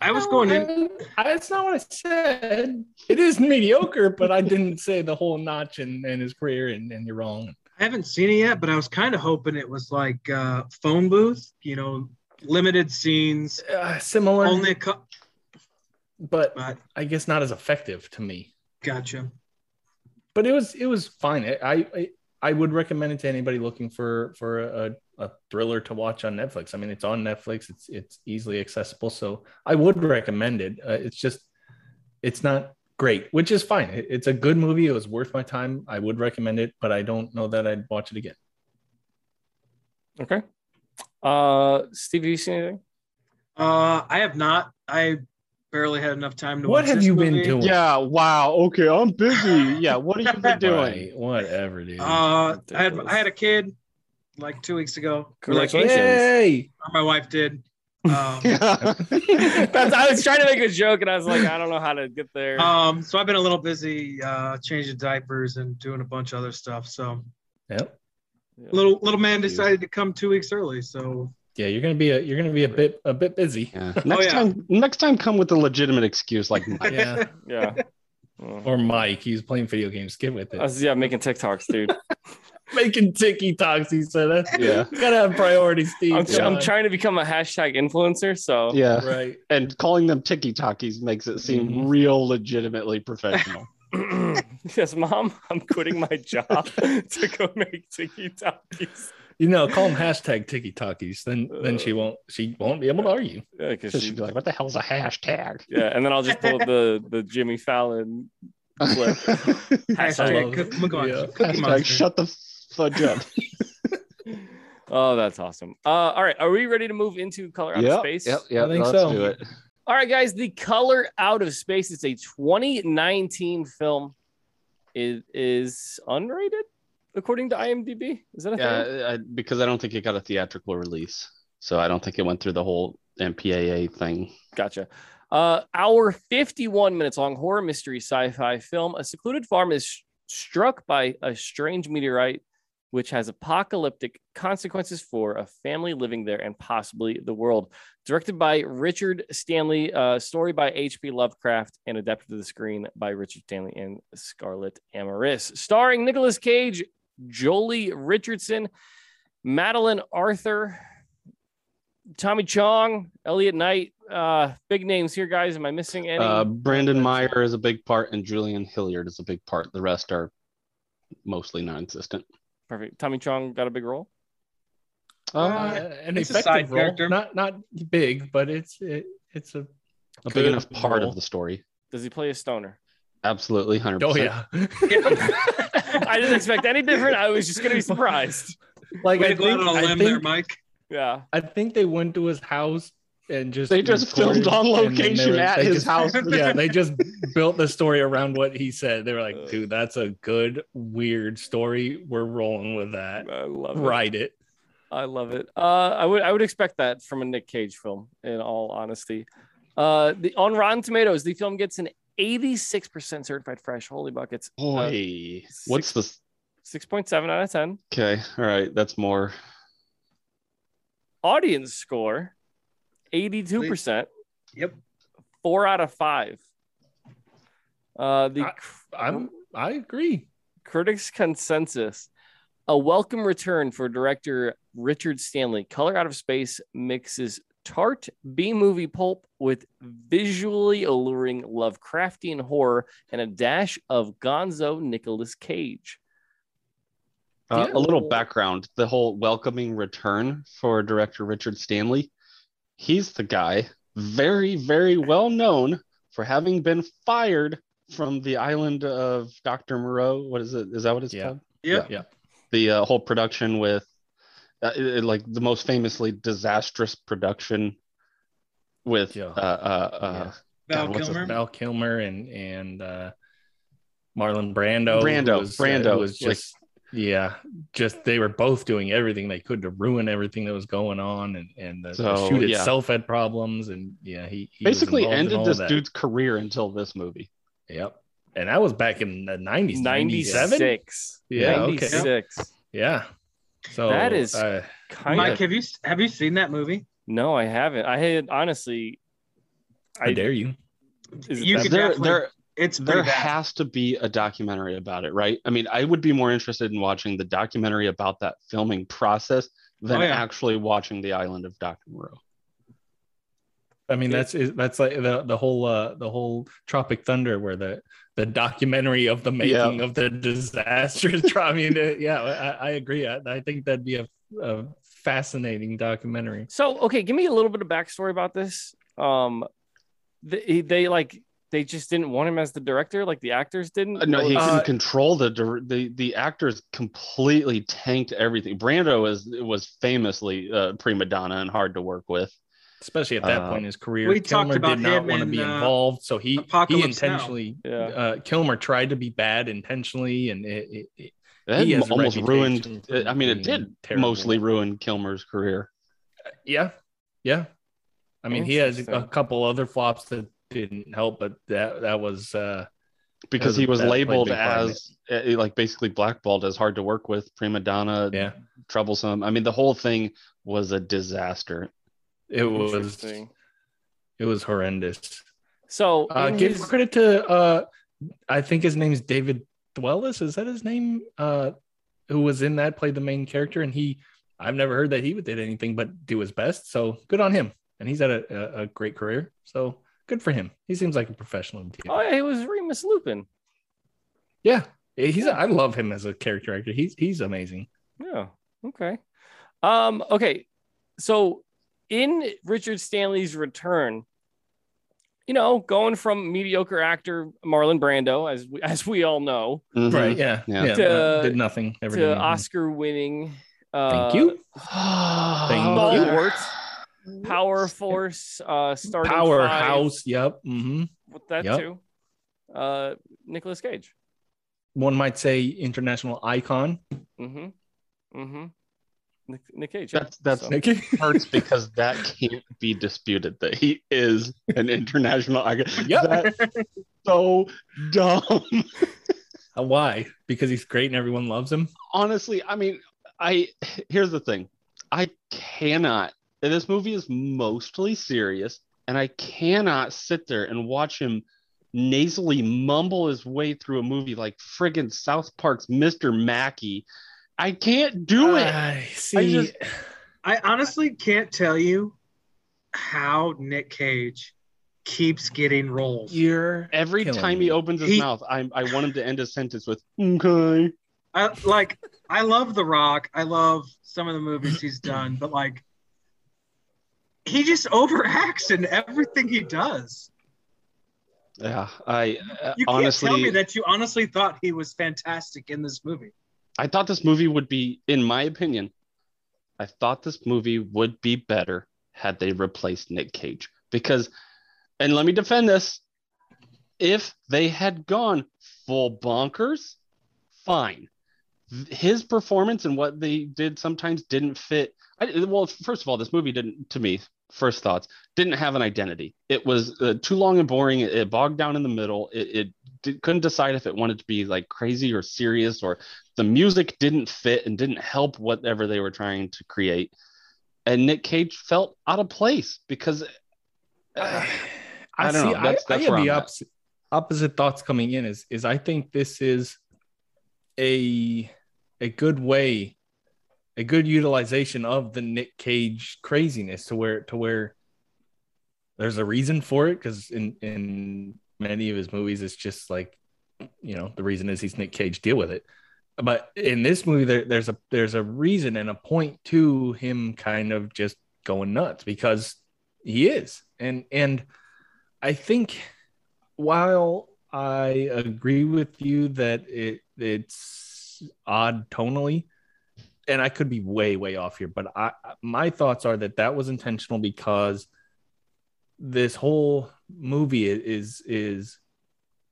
I was going in. I, that's not what I said. It is mediocre, but I didn't say the whole notch in, in his career, and, and you're wrong. I haven't seen it yet, but I was kind of hoping it was like uh, phone booth. You know, limited scenes, Uh, similar, only a couple. but But I guess not as effective to me. gotcha. But it was it was fine. I I, I would recommend it to anybody looking for for a, a thriller to watch on Netflix. I mean, it's on Netflix. It's it's easily accessible, so I would recommend it. Uh, it's just it's not great, which is fine. It- it's a good movie. It was worth my time. I would recommend it, but I don't know that I'd watch it again. Okay. Uh, Steve, have you seen anything? Uh, I have not. I barely had enough time to. What watch have this you been doing? Yeah. Wow. Okay. I'm busy. Yeah. What have you been [LAUGHS] doing? Right, whatever, dude. Uh, I had I had a kid like two weeks ago. Or, like, Congratulations. Yay! my wife did. Um, [LAUGHS] [LAUGHS] That's, I was trying to make a joke and I was like, I don't know how to get there. um, so I've been a little busy uh, changing diapers and doing a bunch of other stuff. So Yep. little little man decided to come two weeks early. So Yeah, you're gonna be a you're gonna be a bit a bit busy. Yeah. [LAUGHS] Next yeah. time, next time, come with a legitimate excuse like [LAUGHS] Mike. Yeah. yeah. Oh. [LAUGHS] or Mike, he's playing video games. Get with I it. was, yeah, making TikToks, dude. Making ticky talks. He said that. Yeah. You gotta have priorities, Steve. I'm, Come I'm trying to become a hashtag influencer, so Yeah. Right. And calling them tiki talkies makes it seem Mhm. real legitimately professional. yes, mom, I'm quitting my job to go make tiki talkies. You know, call them hashtag ticky talkies. Then then she won't she won't be able to argue. Yeah, because So she, she'd be like, what the hell's a hashtag? yeah, and then I'll just pull up the the Jimmy Fallon clip. [LAUGHS] hashtag love- cook, Maguire, yeah. Hashtag Monster. shut the fudge up. [LAUGHS] Oh, that's awesome. Uh, all right, are we ready to move into color out of yep, space? yep, yep. I think let's so. do it. All right, guys, the color out of space is a 2019 film. It is unrated according to IMDb. Is that a thing? Yeah, I, because I don't think it got a theatrical release, so I don't think it went through the whole MPAA thing. Gotcha. Uh, our 51 minutes long horror mystery sci-fi film. A secluded farm is sh- struck by a strange meteorite, which has apocalyptic consequences for a family living there and possibly the world. Directed by Richard Stanley, uh, story by H.P. Lovecraft, and adapted to the screen by Richard Stanley and Scarlett Amaris. Starring Nicolas Cage, Joely Richardson, Madeline Arthur, Tommy Chong, Elliot Knight. Uh, big names here, guys. Am I missing any? Uh, Brendan Meyer is a big part, and Julian Hilliard is a big part. The rest are mostly non-existent. Perfect. Tommy Chong got a big role. Uh, Uh, an it's a side effective role. character. Not not big, but it's it, it's a a big enough part role. of the story. Does he play a stoner? Absolutely, hundred Oh percent. Oh yeah. [LAUGHS] [LAUGHS] I didn't expect any different. I was just gonna be surprised. like Way I to go think, on a I limb there, think, Mike. Yeah. I think they went to his house and just They just filmed on and then they location were- at his just- house. [LAUGHS] yeah, they just [LAUGHS] built the story around what he said. They were like, dude, that's a good weird story. We're rolling with that. I love it. Write it. I love it. Uh, I would I would expect that from a Nick Cage film. In all honesty, uh, the on Rotten Tomatoes, the film gets an 86% certified fresh. Holy buckets. Uh, Boy, what's the? 6.7 out of 10. Okay, all right, that's more. Audience score 82%. Yep. Four out of five. Uh, the I- I'm I agree. critics' consensus: a welcome return for director Richard Stanley. Color Out of Space mixes tart B movie pulp with visually alluring Lovecraftian horror and a dash of Gonzo Nicolas Cage. Uh, Yeah. A little background: the whole welcoming return for director Richard Stanley. He's the guy, very, very well known for having been fired from the island of Dr. Moreau. What is it? Is that what it's Yeah. called? Yeah. Yeah. The uh, whole production with, uh, it- it- like the most famously disastrous production with Yeah. uh, uh, uh, Val God, Kilmer. Val Kilmer and and uh Marlon Brando. Brando, was, uh, Brando, who was like- just yeah, just they were both doing everything they could to ruin everything that was going on, and and the, the shoot yeah. itself had problems, and yeah, he, he basically ended this that. dude's career until this movie. Yep, and that was back in the nineties, ninety seven. 96. Yeah, okay. 96. Yeah, so That is- uh, Kind Mike, of. have you have you seen that movie? No, I haven't. I had honestly. I dare you. Is You could There, there, It's there bad. has to be a documentary about it, right? I mean, I would be more interested in watching the documentary about that filming process than Oh, yeah. actually watching the island of Dr. Moreau. I mean, that's that's like the the whole uh the whole Tropic Thunder, where the the documentary of the making of the [LAUGHS] disaster. I mean, uh, yeah, I, I agree. I, I think that'd be a, a fascinating documentary. So okay, give me a little bit of backstory about this. Um, they, they like they just didn't want him as the director, like the actors didn't. Uh, No, he Uh, couldn't control the the the actors completely tanked everything. Brando was was famously uh, prima donna and hard to work with. Especially at that Uh, point in his career, we talked Kilmer about did not want to be uh, involved, so he he Apocalypse Now. intentionally. Yeah. Uh, Kilmer tried to be bad intentionally, and it, it, it It He has almost ruined. I mean, it did terrible. mostly ruin Kilmer's career. yeah, yeah. I mean, he has a couple other flops that didn't help, but that that was uh because That he was- was that played a labeled big part in as uh, like basically blackballed as hard to work with, prima donna, yeah. troublesome. I mean, the whole thing was a disaster. It was it was horrendous. So Uh, give his- credit to uh, I think his name's David Thewlis. Is that his name? Uh, who was in that played the main character, and he I've never heard that he did anything but do his best. So good on him, and he's had a, a, a great career. So good for him. He seems like a professional. too. oh yeah, he was Remus Lupin. Yeah, he's. I love him as a character actor. He's he's amazing. Yeah. Okay. Um. Okay. So in Richard Stanley's return, you know, going from mediocre actor Marlon Brando, as we, as we all know, Mhm. Right? Yeah. Yeah. Yeah. Did nothing. Never did to anything. Oscar-winning. Uh, Thank you. [SIGHS] Thank you. Stalwart, Power Force, uh, starting five, Powerhouse. Yep. hmm with that Yep. too. Uh, Nicolas Cage. One might say international icon. Mm-hmm. Mm-hmm. Nick, Nick Cage. yeah. That's that's So- [LAUGHS] hurts because that can't be disputed that he is an international icon. Yep. That's so dumb. [LAUGHS] Why? Because he's great and everyone loves him. Honestly, I mean, I here's the thing. I cannot. and This movie is mostly serious, and I cannot sit there and watch him nasally mumble his way through a movie like friggin' South Park's Mr. Mackey. I can't do it. I see. just- I honestly can't tell you how Nick Cage keeps getting roles. You're Every time me. he opens his He- mouth, I I want him to end a sentence with "Okay." I like I love The Rock. I love some of the movies he's done, but like he just overacts in everything he does. Yeah, I uh, You can't honestly, tell me that you honestly thought he was fantastic in this movie. I thought this movie would be, in my opinion, I thought this movie would be better had they replaced Nick Cage. Because, and let me defend this, if they had gone full bonkers, fine. His performance and what they did sometimes didn't fit. I, well, first of all, this movie didn't, to me, first thoughts, didn't have an identity. It was uh, too long and boring. It, it bogged down in the middle. It, it couldn't decide if it wanted to be like crazy or serious or the music didn't fit and didn't help whatever they were trying to create. And Nick Cage felt out of place because uh, [SIGHS] I don't know. That's- I, that's I where the I'm at. opposite, opposite thoughts coming in. Is is I think this is a a good way, a good utilization of the Nick Cage craziness to where to where there's a reason for it because in in many of his movies it's just like you know the reason is he's Nick Cage deal with it. But in this movie there, there's a there's a reason and a point to him kind of just going nuts because he is. And and i think while i agree with you that it it's odd tonally and i could be way way off here but i my thoughts are that that was intentional because this whole movie is is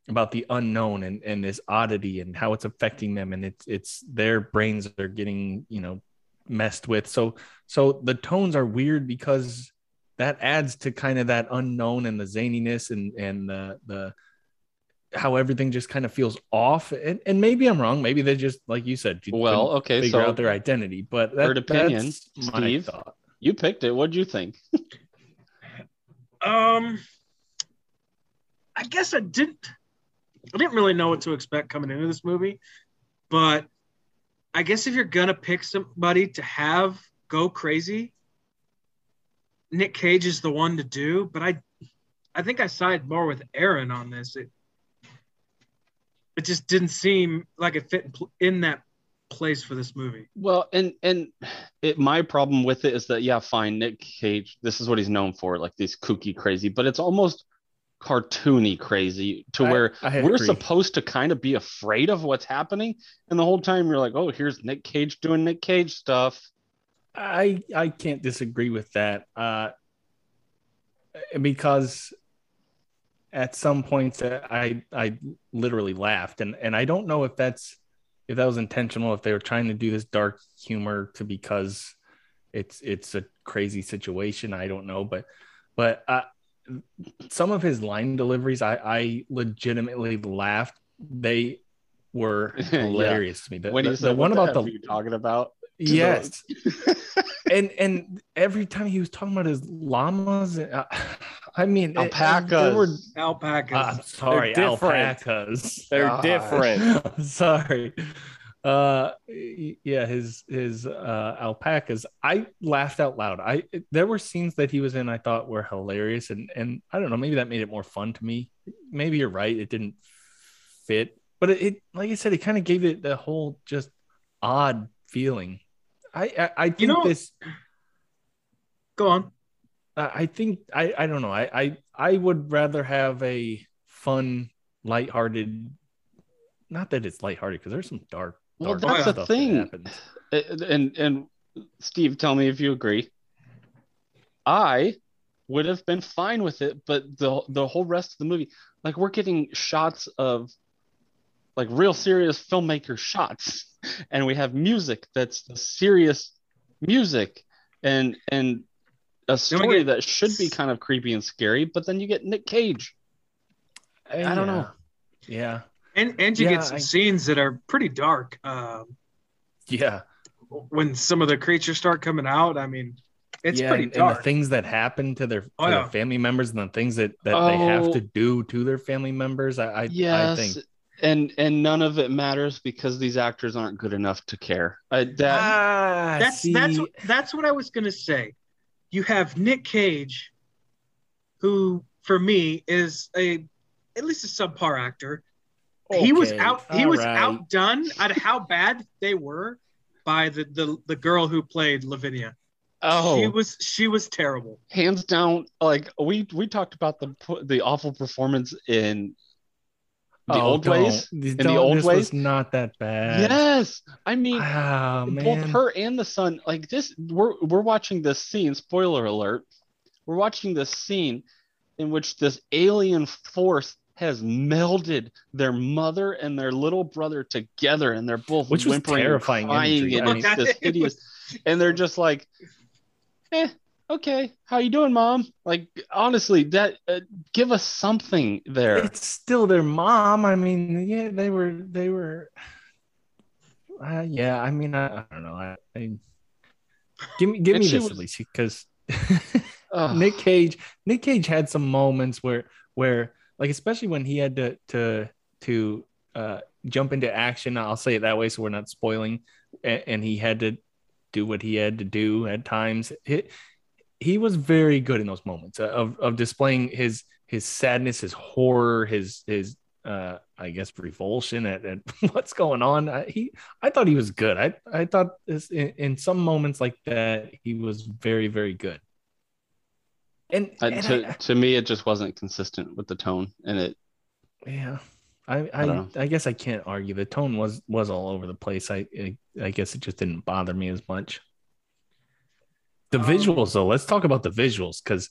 about the unknown and and this oddity and how it's affecting them and it's it's their brains are getting you know messed with so so the tones are weird because that adds to kind of that unknown and the zaniness and and the the how everything just kind of feels off and, and maybe i'm wrong maybe they just like you said Well, okay, figure so out their identity but that, third opinion, that's my Steve. thought. you picked it. What'd you think? [LAUGHS] Um I guess I didn't I didn't really know what to expect coming into this movie, but I guess if you're gonna pick somebody to have go crazy, Nick Cage is the one to do. But I, I think I side more with Aaron on this. It, it just didn't seem like it fit in that place for this movie. Well, and and it, my problem with it is that yeah, fine, Nick Cage, this is what he's known for, like these kooky crazy, but it's almost cartoony crazy to I- where I we're agree. supposed to kind of be afraid of what's happening, and the whole time you're like, oh, here's Nick Cage doing Nick Cage stuff. I I can't disagree with that. Uh, because at some points I I literally laughed, and and I don't know if that's if that was intentional, if they were trying to do this dark humor to because it's it's a crazy situation. I don't know, but but uh, some of his line deliveries, I I legitimately laughed. They were [LAUGHS] Yeah. hilarious to me. The, when the- he the one about the, the heck are you talking about?" Yes. [LAUGHS] [LAUGHS] and and every time he was talking about his llamas, uh, [SIGHS] I mean, it- Alpacas. They were, Alpacas. uh, I'm sorry, They're different. alpacas. They're God. different. [LAUGHS] Sorry. Uh, yeah, his his uh alpacas. I laughed out loud. I there were scenes that he was in I thought were hilarious, and and I don't know, maybe that made it more fun to me. Maybe you're right, it didn't fit, but it, it like I said, it kind of gave it the whole just odd feeling. I I, I think know- this. Go on. I think I I don't know. I I I would rather have a fun, lighthearted. Not that it's lighthearted because there's some dark. Well, dark that's the stuff that thing. And and Steve, tell me if you agree. I would have been fine with it, but the the whole rest of the movie, like we're getting shots of like real serious filmmaker shots, [LAUGHS] and we have music that's the serious music, and and a story get- that should be kind of creepy and scary, but then you get Nick Cage. I don't know. Yeah, And and you Yeah, get some I- scenes that are pretty dark. Um, yeah, when some of the creatures start coming out, I mean, it's yeah, pretty and, and the things that happen to their, to Oh, their yeah. family members and the things that that they have Oh. to do to their family members. I I, I think and and none of it matters because these actors aren't good enough to care. I, that ah, that's see, that's that's what I was gonna say. You have Nick Cage, who for me is a at least a subpar actor. he was out. He all was right. outdone at how bad they were by the the, the girl who played Lavinia. oh She was she was terrible. hands down like we we talked about the the awful performance in the Oh, old don't. ways Th- in the old this ways was not that bad. yes i mean Ah, both her and the son like this we're we're watching this scene spoiler alert we're watching this scene in which this alien force has melded their mother and their little brother together and they're both Which was whimpering and terrifying crying imagery. and I it's mean- this hideous and they're just like eh okay how you doing mom like honestly that uh, give us something there It's still their mom. I mean, yeah, they were they were. Uh, yeah, I mean, I, I don't know. I, I give me give me this was- at least because [LAUGHS] Ugh. Nick Cage Nick Cage had some moments where where like especially when he had to to to uh jump into action. I'll say it that way so we're not spoiling. And, and he had to do what he had to do at times. He, he was very good in those moments of of displaying his his sadness, his horror, his his uh I guess revulsion at, at [LAUGHS] what's going on. I, he I thought he was good. I I thought this in, in some moments like that he was very very good. And, Uh, and to, I- to me it just wasn't consistent with the tone and it yeah, I I I, I, guess I can't argue. The tone was was all over the place. I I, I guess it just didn't bother me as much. The Um, visuals though, let's talk about the visuals because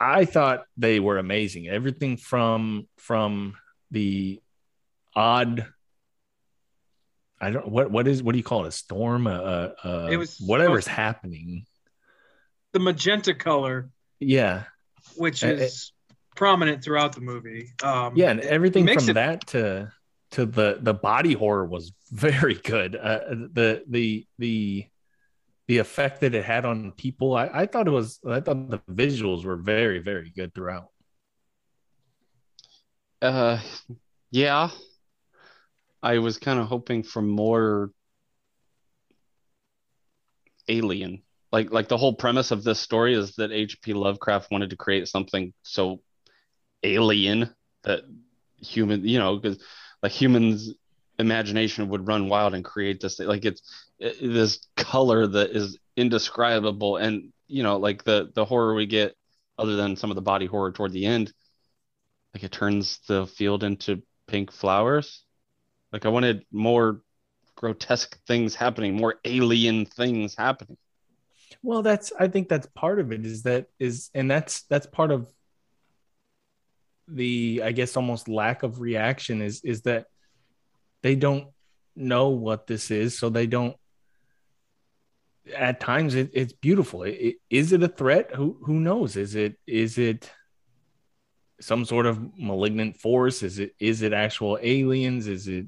I thought they were amazing. Everything from from the odd. I don't what what is what do you call it? A storm? Uh, uh, It was whatever's happening. The magenta color, Yeah, which is prominent throughout the movie. Um, yeah and everything from it- that to to the the body horror was [LAUGHS] very good uh the the the the effect that it had on people i i thought it was i thought the visuals were very very good throughout Uh, yeah. I was kind of hoping for more alien. Like like the whole premise of this story is that H.P. Lovecraft wanted to create something so alien that human, you know, because like humans imagination would run wild and create this like it's it, this color that is indescribable. And you know like the the horror we get other than some of the body horror toward the end like it turns the field into pink flowers. Like i wanted more grotesque things happening more alien things happening. Well, that's I think that's part of it is that is and that's that's part of the I guess almost lack of reaction is is that they don't know what this is, so they don't at times it, it's beautiful. It, it, is it a threat? Who who knows? Is it is it some sort of malignant force? Is it is it actual aliens? Is it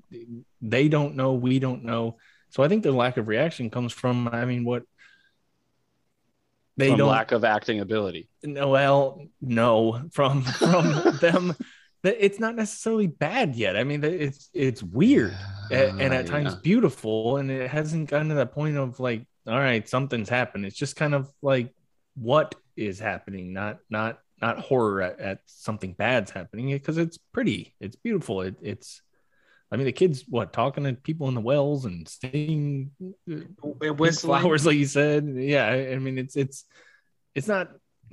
they don't know, we don't know. So I think the lack of reaction comes from I mean what they from don't lack of acting ability no, well, no, from from [LAUGHS] them. That It's not necessarily bad yet. I mean, it's it's weird and, at times beautiful, and it hasn't gotten to that point of like, all right, something's happened. It's just kind of like, what is happening? Not not not horror at, at something bad's happening because it's pretty, it's beautiful. It, it's, I mean, the kids what talking to people in the wells and singing uh, pink Whistling. flowers, like you said. Yeah, I mean, it's it's it's not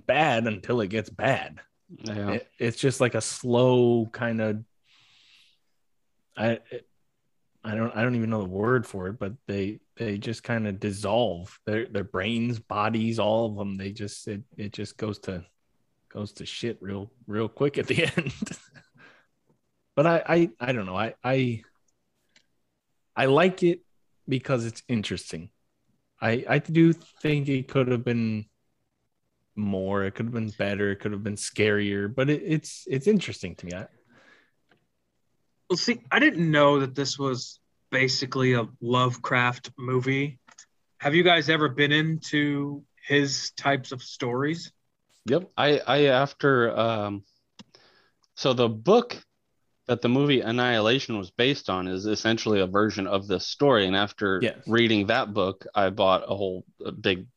bad until it gets bad. Yeah It- it's just like a slow kind of. I I don't I don't even know the word for it, but they they just kind of dissolve their their brains, bodies, all of them. They just it it just goes to goes to shit real real quick at the [LAUGHS] end. but I I I don't know. I I I like it because it's interesting. I I do think it could have been more. It could have been better. It could have been scarier. But it, it's it's interesting to me. I, Well, see, I didn't know that this was basically a Lovecraft movie. Have you guys ever been into his types of stories? Yep. I I after um so the book that the movie Annihilation was based on is essentially a version of this story and after Yes. reading that book I bought a whole a big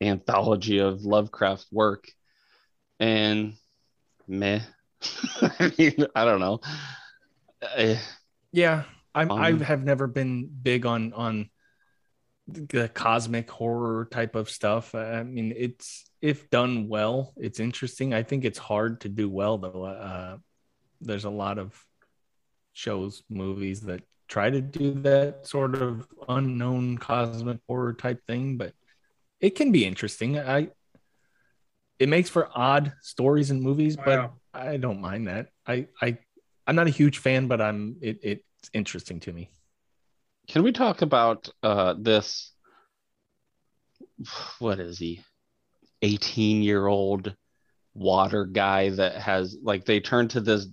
anthology of Lovecraft work and meh [LAUGHS] I mean I don't know Eh, yeah, I'm, I Um, have never been big on on the cosmic horror type of stuff. I mean, it's if done well, it's interesting. I think it's hard to do well though. Uh, there's a lot of shows, movies that try to do that sort of unknown cosmic horror type thing, but it can be interesting. I it makes for odd stories and movies, but Wow. I don't mind that. I I I'm not a huge fan, but I'm it, it's interesting to me. Can we talk about uh this what is he? 18 year old water guy that has like they turn to this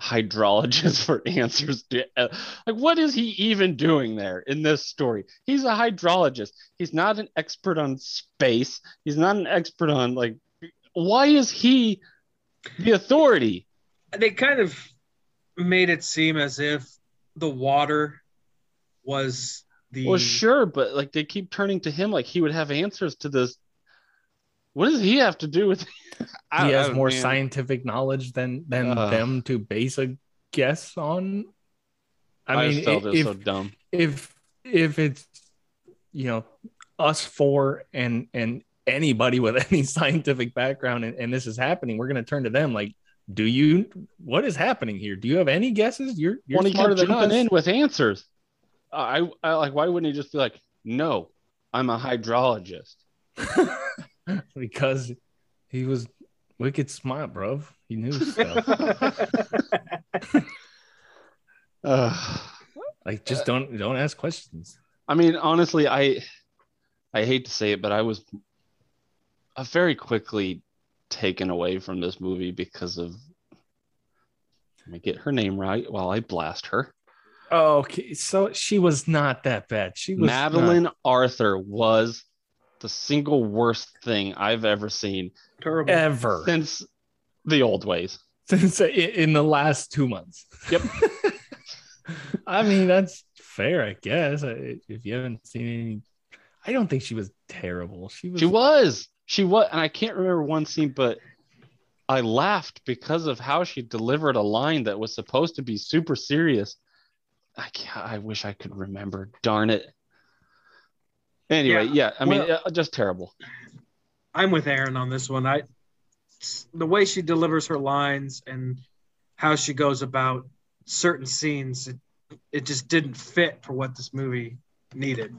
hydrologist [LAUGHS] for answers to uh, like what is he even doing there in this story? He's a hydrologist. He's not an expert on space. He's not an expert on like why is he the authority? They kind of made it seem as if the water was the Well, sure, but like they keep turning to him like he would have answers to this. What does he have to do with? [LAUGHS] I- he has I- more man. scientific knowledge than than Ugh. them to base a guess on. I, I, mean, it if so dumb. if if it's you know us four and and anybody with [LAUGHS] any scientific background and, and this is happening, we're gonna turn to them like, do you what is happening here? Do you have any guesses? You're you're When he smarter than jumping us. in with answers, I, I like. Why wouldn't he just be like, "No, I'm a hydrologist." [LAUGHS] [LAUGHS] because he was wicked smart, bro. He knew [LAUGHS] stuff. Ugh. [LAUGHS] [SIGHS] like just don't don't ask questions. I mean, honestly, I I hate to say it, but I was uh, very quickly taken away from this movie because of. Let me get her name right while I blast her. Okay, so she was not that bad. She was not- Madeline Arthur was the single worst thing I've ever seen terrible. ever. since the old ways. since uh, in the last two months. Yep. [LAUGHS] I mean, that's fair, I guess. If you haven't seen any, I don't think she was terrible. She was. She was. She was, and I can't remember one scene, but I laughed because of how she delivered a line that was supposed to be super serious. I can't, I wish I could remember. Darn it. Anyway, yeah, I mean, Well- uh, just terrible. I'm with Aaron on this one. I the way she delivers her lines and how she goes about certain scenes, it, it just didn't fit for what this movie needed.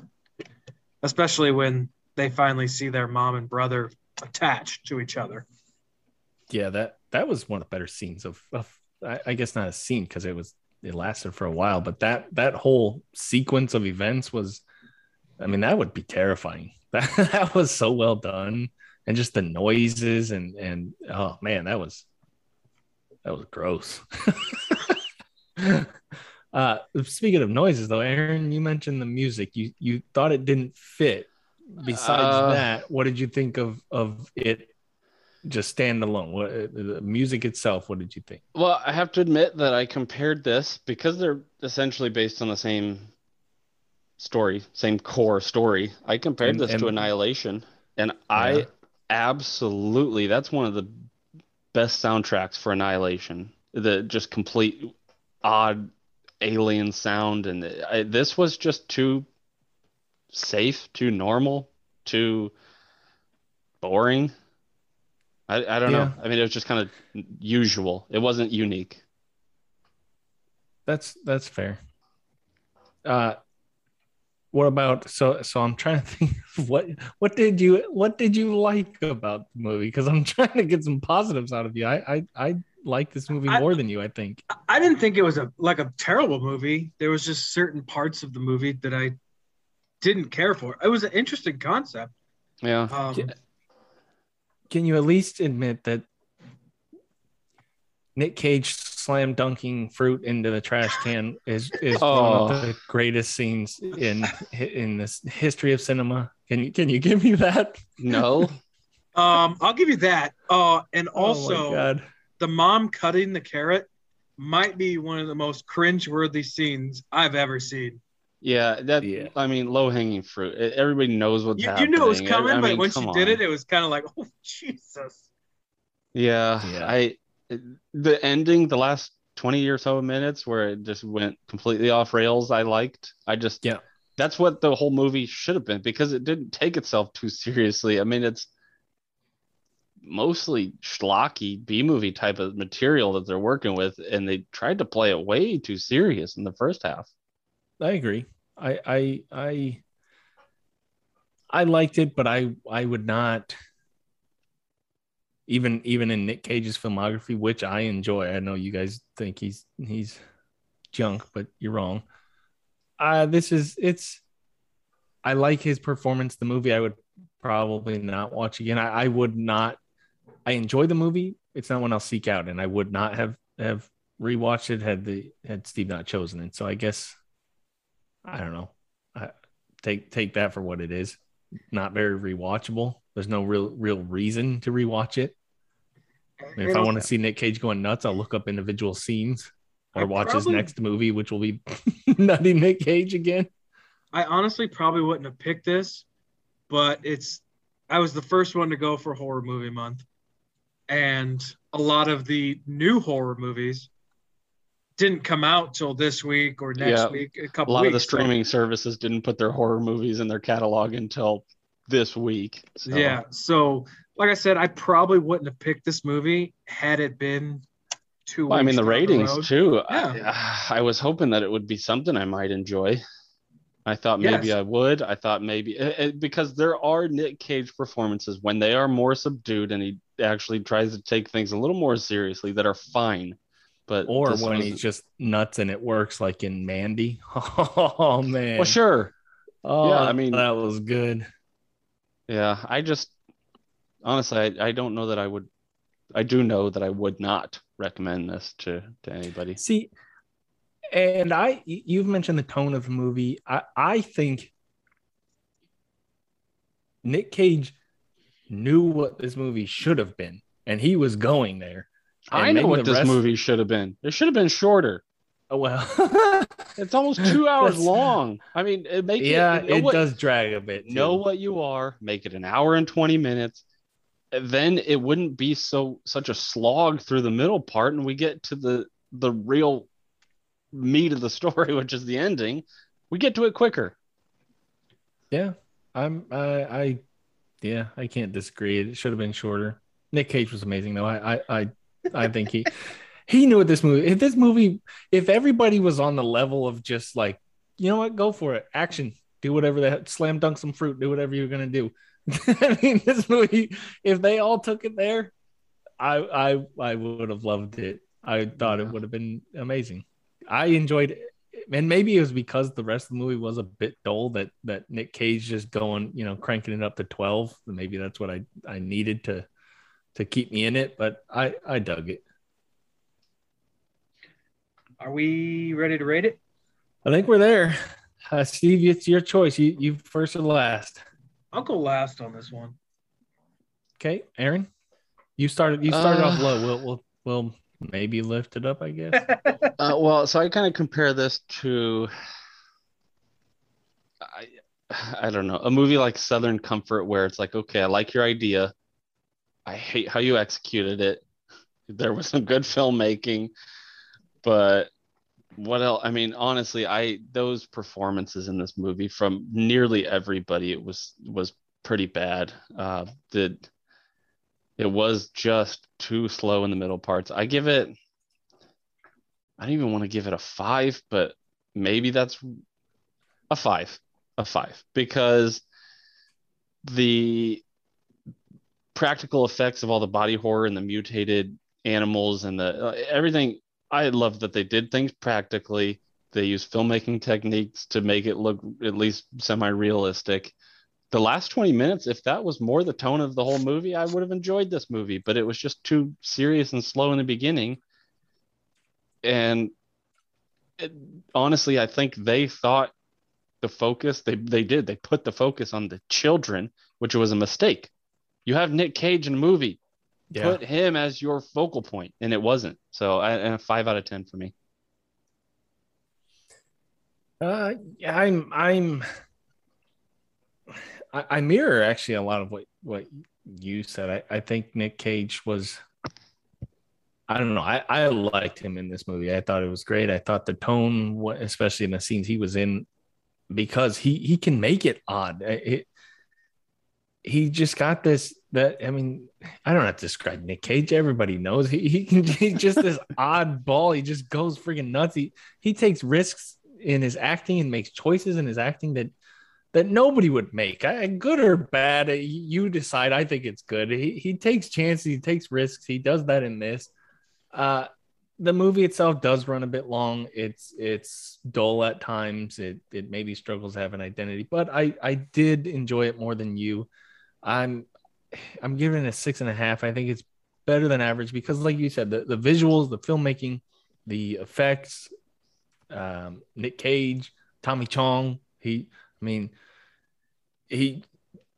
Especially when they finally see their mom and brother attached to each other. Yeah, that that was one of the better scenes of. of I, I guess not a scene because it was it lasted for a while, but that that whole sequence of events was. I mean, that would be terrifying. [LAUGHS] That that was so well done, and just the noises and and oh man, that was that was gross. [LAUGHS] uh, speaking of noises, though, Aaron, you mentioned the music. You you thought it didn't fit. Besides Uh, that, what did you think of of it? Just stand alone. What the music itself? What did you think? Well, I have to admit that I compared this because they're essentially based on the same story, same core story. I compared And- this to Annihilation, and Yeah. I absolutely that's one of the best soundtracks for Annihilation. The just complete odd alien sound, and I, this was just too safe, too normal, too boring. I, I don't Yeah. know. I mean, it was just kind of usual. It wasn't unique. That's that's fair. Uh, what about so so? I'm trying to think [LAUGHS] of what what did you what did you like about the movie? Because I'm [LAUGHS] trying to get some positives out of you. I I I like this movie I- more than you. I think. I didn't think it was a like a terrible movie. There was just certain parts of the movie that I didn't care for. It was an interesting concept. Yeah. Um, Yeah. Can you at least admit that Nick Cage slam dunking fruit into the trash can is is one Oh. of the greatest scenes in in this history of cinema? Can you can you give me that? No. [LAUGHS] um, I'll give you that. Uh, and Oh also God. the mom cutting the carrot might be one of the most cringe-worthy scenes I've ever seen. Yeah, that Yeah. I mean, low hanging fruit. Everybody knows what's You, you knew it was coming, I but mean, when she come did it, it was kind of like, [LAUGHS] oh Jesus. Yeah, Yeah. I the ending, the last 20 or so minutes where it just went completely off rails, I liked. I just Yeah. That's what the whole movie should have been because it didn't take itself too seriously. I mean, it's mostly schlocky B movie type of material that they're working with, and they tried to play it way too serious in the first half. I agree. I I I I liked it, but I I would not even even in Nick Cage's filmography, which I enjoy. I know you guys think he's he's junk, but you're wrong. Uh this is it's I like his performance. The movie I would probably not watch again. I, I would not I enjoy the movie. It's not one I'll seek out, and I would not have have rewatched it had the had Steve not chosen it. So I guess I don't know. I, take take that for what it is. Not very rewatchable. There's no real real reason to rewatch it. I mean, if I want to see Nick Cage going nuts, I'll look up individual scenes or I watch his next movie, which will be [LAUGHS] nutty Nick Cage again. I honestly probably wouldn't have picked this, but it's I was the first one to go for horror movie month. And a lot of the new horror movies didn't come out till this week or next Yeah. week, a A couple lot of the weeks. So, streaming services didn't put their horror movies in their catalog until this week. So, Yeah. So like I said, I probably wouldn't have picked this movie had it been two Well, I mean, the ratings road. too. Yeah. I, I was hoping that it would be something I might enjoy. I thought maybe Yes. I would. I thought maybe it, it- because there are Nick Cage performances when they are more subdued and he actually tries to take things a little more seriously that are fine. But Or when was- he's just nuts and it works, like in Mandy. [LAUGHS] Oh man. well, sure, Oh, Yeah, I mean- that was good. Yeah. I just honestly, I, I don't know that I would. I do know that I would not recommend this to to anybody. See, and I, you've mentioned the tone of the movie. I, I think Nick Cage knew what this movie should have been, and he was going there. I know what this rest- movie should have been. It should have been shorter. Oh well. [LAUGHS] It's almost two hours long. I mean, it make yeah, it, it what- does drag a bit. know what you are. Make it an hour and twenty minutes. and Then it wouldn't be so such a slog through the middle part, and we get to the the real meat of the [LAUGHS] story, which is the ending. We get to it quicker. Yeah, I'm. I. I. Yeah, I can't disagree. It should have been shorter. Nick Cage was amazing, though. I. I. I, I think he. [LAUGHS] He knew what this movie. If this movie, if everybody was on the level of just like, you know what, go for it, action, do whatever that, slam dunk some fruit, do whatever you're gonna do. [LAUGHS] I mean, this movie, if they all took it there, I. I. I would have loved it. I thought it would have been amazing. I enjoyed it and maybe it was because the rest of the movie was a bit dull that that Nick Cage just going, you know, cranking it up to 12. Maybe that's what I I needed to to keep me in it, but I I dug it. Are we ready to rate it? I think we're there. Uh, Steve, it's your choice. You you first or last. I'll go last on this one. Okay, Aaron. You started you started off Uh, low. We'll we'll we'll maybe lift it up, I guess. [LAUGHS] Uh, well, so I kind of compare this to, I, I don't know, a movie like Southern Comfort, where it's like, okay, I like your idea. I hate how you executed it. There was some good filmmaking, but what else? I mean, honestly, I those performances in this movie from nearly everybody, it was was pretty bad. Uh, the it was just too slow in the middle parts. I give it. I don't even want to give it a five, but maybe that's a five, a five, because the practical effects of all the body horror and the mutated animals and the uh, everything. I love that they did things practically. They used filmmaking techniques to make it look at least semi-realistic. The last 20 minutes, if that was more the tone of the whole movie, I would have enjoyed this movie, but it was just too serious and slow in the beginning and it, honestly, I think they thought the focus they they did they put the focus on the children, which was a mistake. You have Nick Cage in a movie, Yeah. put him as your focal point, and it wasn't. So, I, and a five out of ten for me. Uh, I'm I'm I, I mirror actually a lot of what what you said. I, I think Nick Cage was I don't know. I, I liked him in this movie. I thought it was great. I thought the tone, especially in the scenes he was in, because he he can make it odd. It, he just got this that I mean, I don't have to describe Nick Cage. Everybody knows he, he can he's [LAUGHS] just this odd ball. He just goes freaking nuts. He he takes risks in his acting and makes choices in his acting that that nobody would make. I, good or bad, you decide. I think it's good. He he takes chances, he takes risks. He does that in this. Uh the movie itself does run a bit long. It's it's dull at times. It it maybe struggles to have an identity, but I I did enjoy it more than you. I'm I'm giving it a six and a half. I think it's better than average because, like you said, the, the visuals, the filmmaking, the effects, um, Nick Cage, Tommy Chong. He, I mean, he,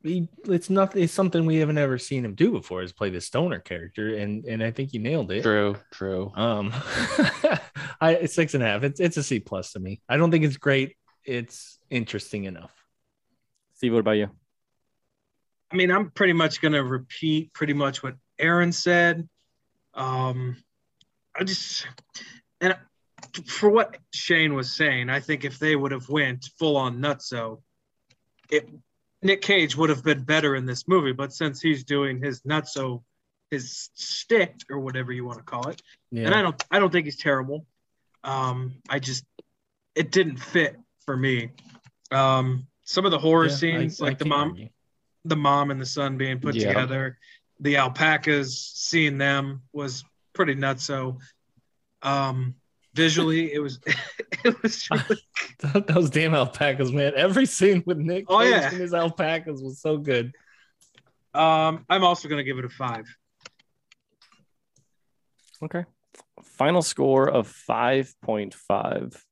he. It's nothing, It's something we haven't ever seen him do before. Is play the stoner character, and and I think he nailed it. True, true. Um, [LAUGHS] I it's six and a half. It's it's a C plus to me. I don't think it's great. It's interesting enough. Steve, what about you? I mean, I'm pretty much going to repeat pretty much what Aaron said. Um, I just, and for what Shane was saying, I think if they would have went full on nutso, it Nick Cage would have been better in this movie. But since he's doing his nutso, his stick or whatever you want to call it, Yeah. and I don't, I don't think he's terrible. Um, I just, it didn't fit for me. Um, some of the horror Yeah, scenes, I like the mom, argue. The mom and the son being put Yeah. together, the alpacas, seeing them was pretty nuts. So, um, visually, [LAUGHS] it was [LAUGHS] it was [LAUGHS] really, Those damn alpacas, man. Every scene with Nick Oh, Cage yeah. and his alpacas was so good. um, I'm also gonna give it a five. Okay. Final score of 5.5.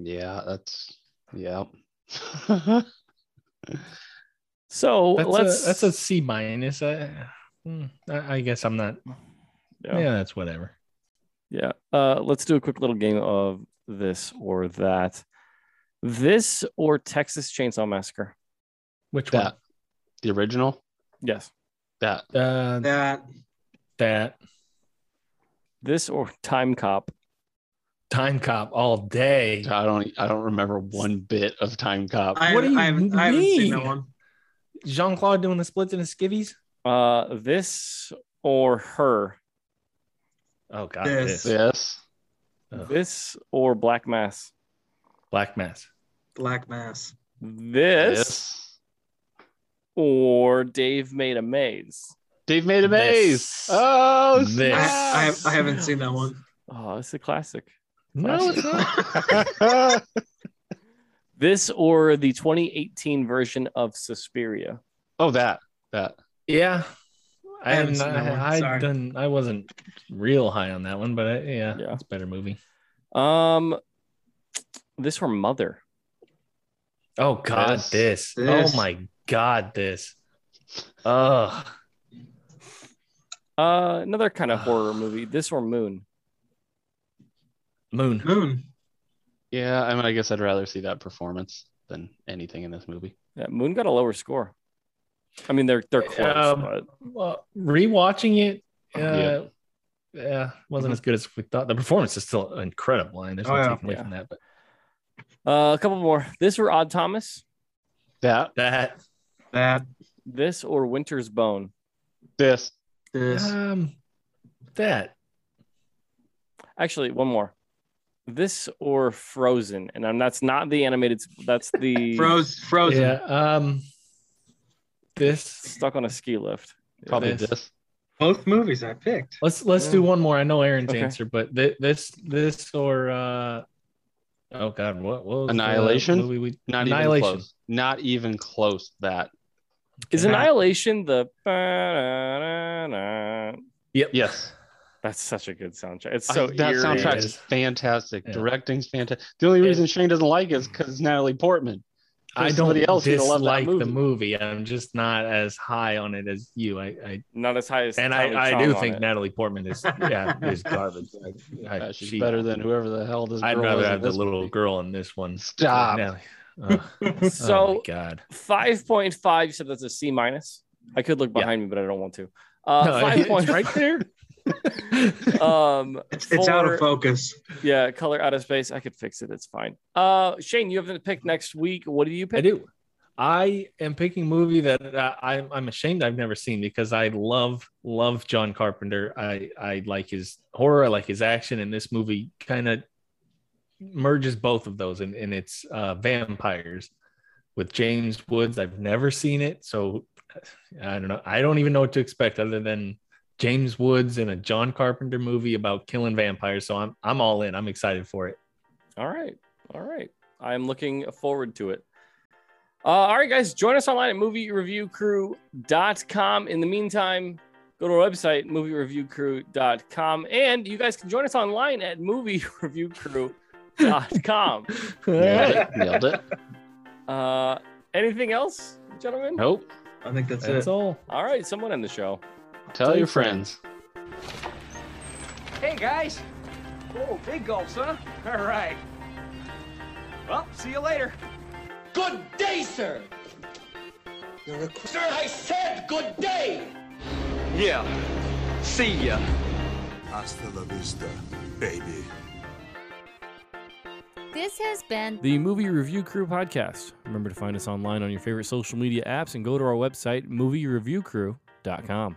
Yeah, that's yeah. So That's let's a that's a C minus. I, hmm, I I guess I'm not. Yeah. yeah, that's whatever. Yeah. Uh, let's do a quick little game of this or that. This or Texas Chainsaw Massacre. Which That. The original? Yes. That. Uh, That that This or Time Cop. time cop all day. I don't I don't remember one bit of Time Cop. I, What do you I, haven't, I haven't seen that mean? one. Jean Claude doing the splits and the skivvies. Uh, this or her. Oh God, This. this, Yes. This or Black Mass. Black Mass. Black Mass. This Yes. or Dave made a maze. Dave made a maze. This. Oh, This. I. I, have, I haven't seen that one. Oh, it's a classic. No, it's not. [LAUGHS] [LAUGHS] This or the 2018 version of Suspiria. oh, that. That. Yeah, I I haven't haven't. seen that one. I, I Sorry. done. I wasn't real high on that one, but I, yeah, Yeah. it's a better movie. Um, this or Mother. Oh God, This. this. This. Oh my God, this. Ugh. Uh, another kind of horror movie. This or Moon. Moon. Moon. Yeah, I mean, I guess I'd rather see that performance than anything in this movie. Yeah, Moon got a lower score. I mean, they're they're close, Um, but Well, rewatching it, uh, Yeah. yeah, wasn't as good as we thought. The performance is still incredible, and there's no Oh, yeah. taking away Yeah. from that. But uh, a couple more. This or Odd Thomas. That. that, That. This or Winter's Bone. This. This. um, that. Actually, one more. This or Frozen, and I'm, that's not the animated. That's the Froze. Frozen. Yeah. Um, this. stuck on a ski lift. Probably This. this. Both movies I picked. Let's let's do one more. I know Aaron's Okay. answer, but th- this this or uh, oh God, what, what was the Annihilation? movie we Not Annihilation. even close. Not even close. That. Is Yeah. Annihilation the? Yep. Yes. That's such a good soundtrack. It's so I- that eerie. soundtrack's is. fantastic. Yeah. Directing's fantastic. The only reason Shane doesn't like it is because it's Natalie Portman. I don't somebody else who'd have dislike the movie. movie. I'm just not as high on it as you. I, I Not as high as. and I, I do think it. Natalie Portman is yeah is garbage. [LAUGHS] I, I, Yeah, she's she- better than whoever the hell this I'd rather was have the this little girl in this one. Stop. Natalie. Ugh. [LAUGHS] oh So my God. five point five. You said that's a C minus. I could look Yeah. behind me, but I don't want to. Uh, No, [LAUGHS] five point right there. [LAUGHS] Um, It's, it's out of focus. Yeah, color out of space. I could fix it. It's fine. Uh, Shane, you have to pick next week. What do you pick? I do. I am picking a movie that uh, I'm I'm ashamed I've never seen because I love love John Carpenter. I I like his horror. I like his action, and this movie kind of merges both of those, and, and it's uh, vampires with James Woods. I've never seen it, so I don't know. I don't even know what to expect other than James Woods in a John Carpenter movie about killing vampires. So I'm I'm all in. I'm excited for it. All right. All right. I'm looking forward to it. Uh, all right, guys, join us online at moviereviewcrew.com. In the meantime, go to our website, moviereviewcrew.com. And you guys can join us online at moviereviewcrew.com. [LAUGHS] Nailed it. Nailed it. Uh, anything else, gentlemen? Nope. I think that's, it. That's it. all. All right, someone end the show. Tell, Tell your your friends. Hey guys! Oh, big gulps, huh? [LAUGHS] All right. Well, see you later. Good day, sir. You're a... Sir, I said good day. Yeah. See ya. Hasta la vista, baby. This has been The Movie Review Crew podcast. Remember to find us online on your favorite social media apps and go to our website, moviereviewcrew.com.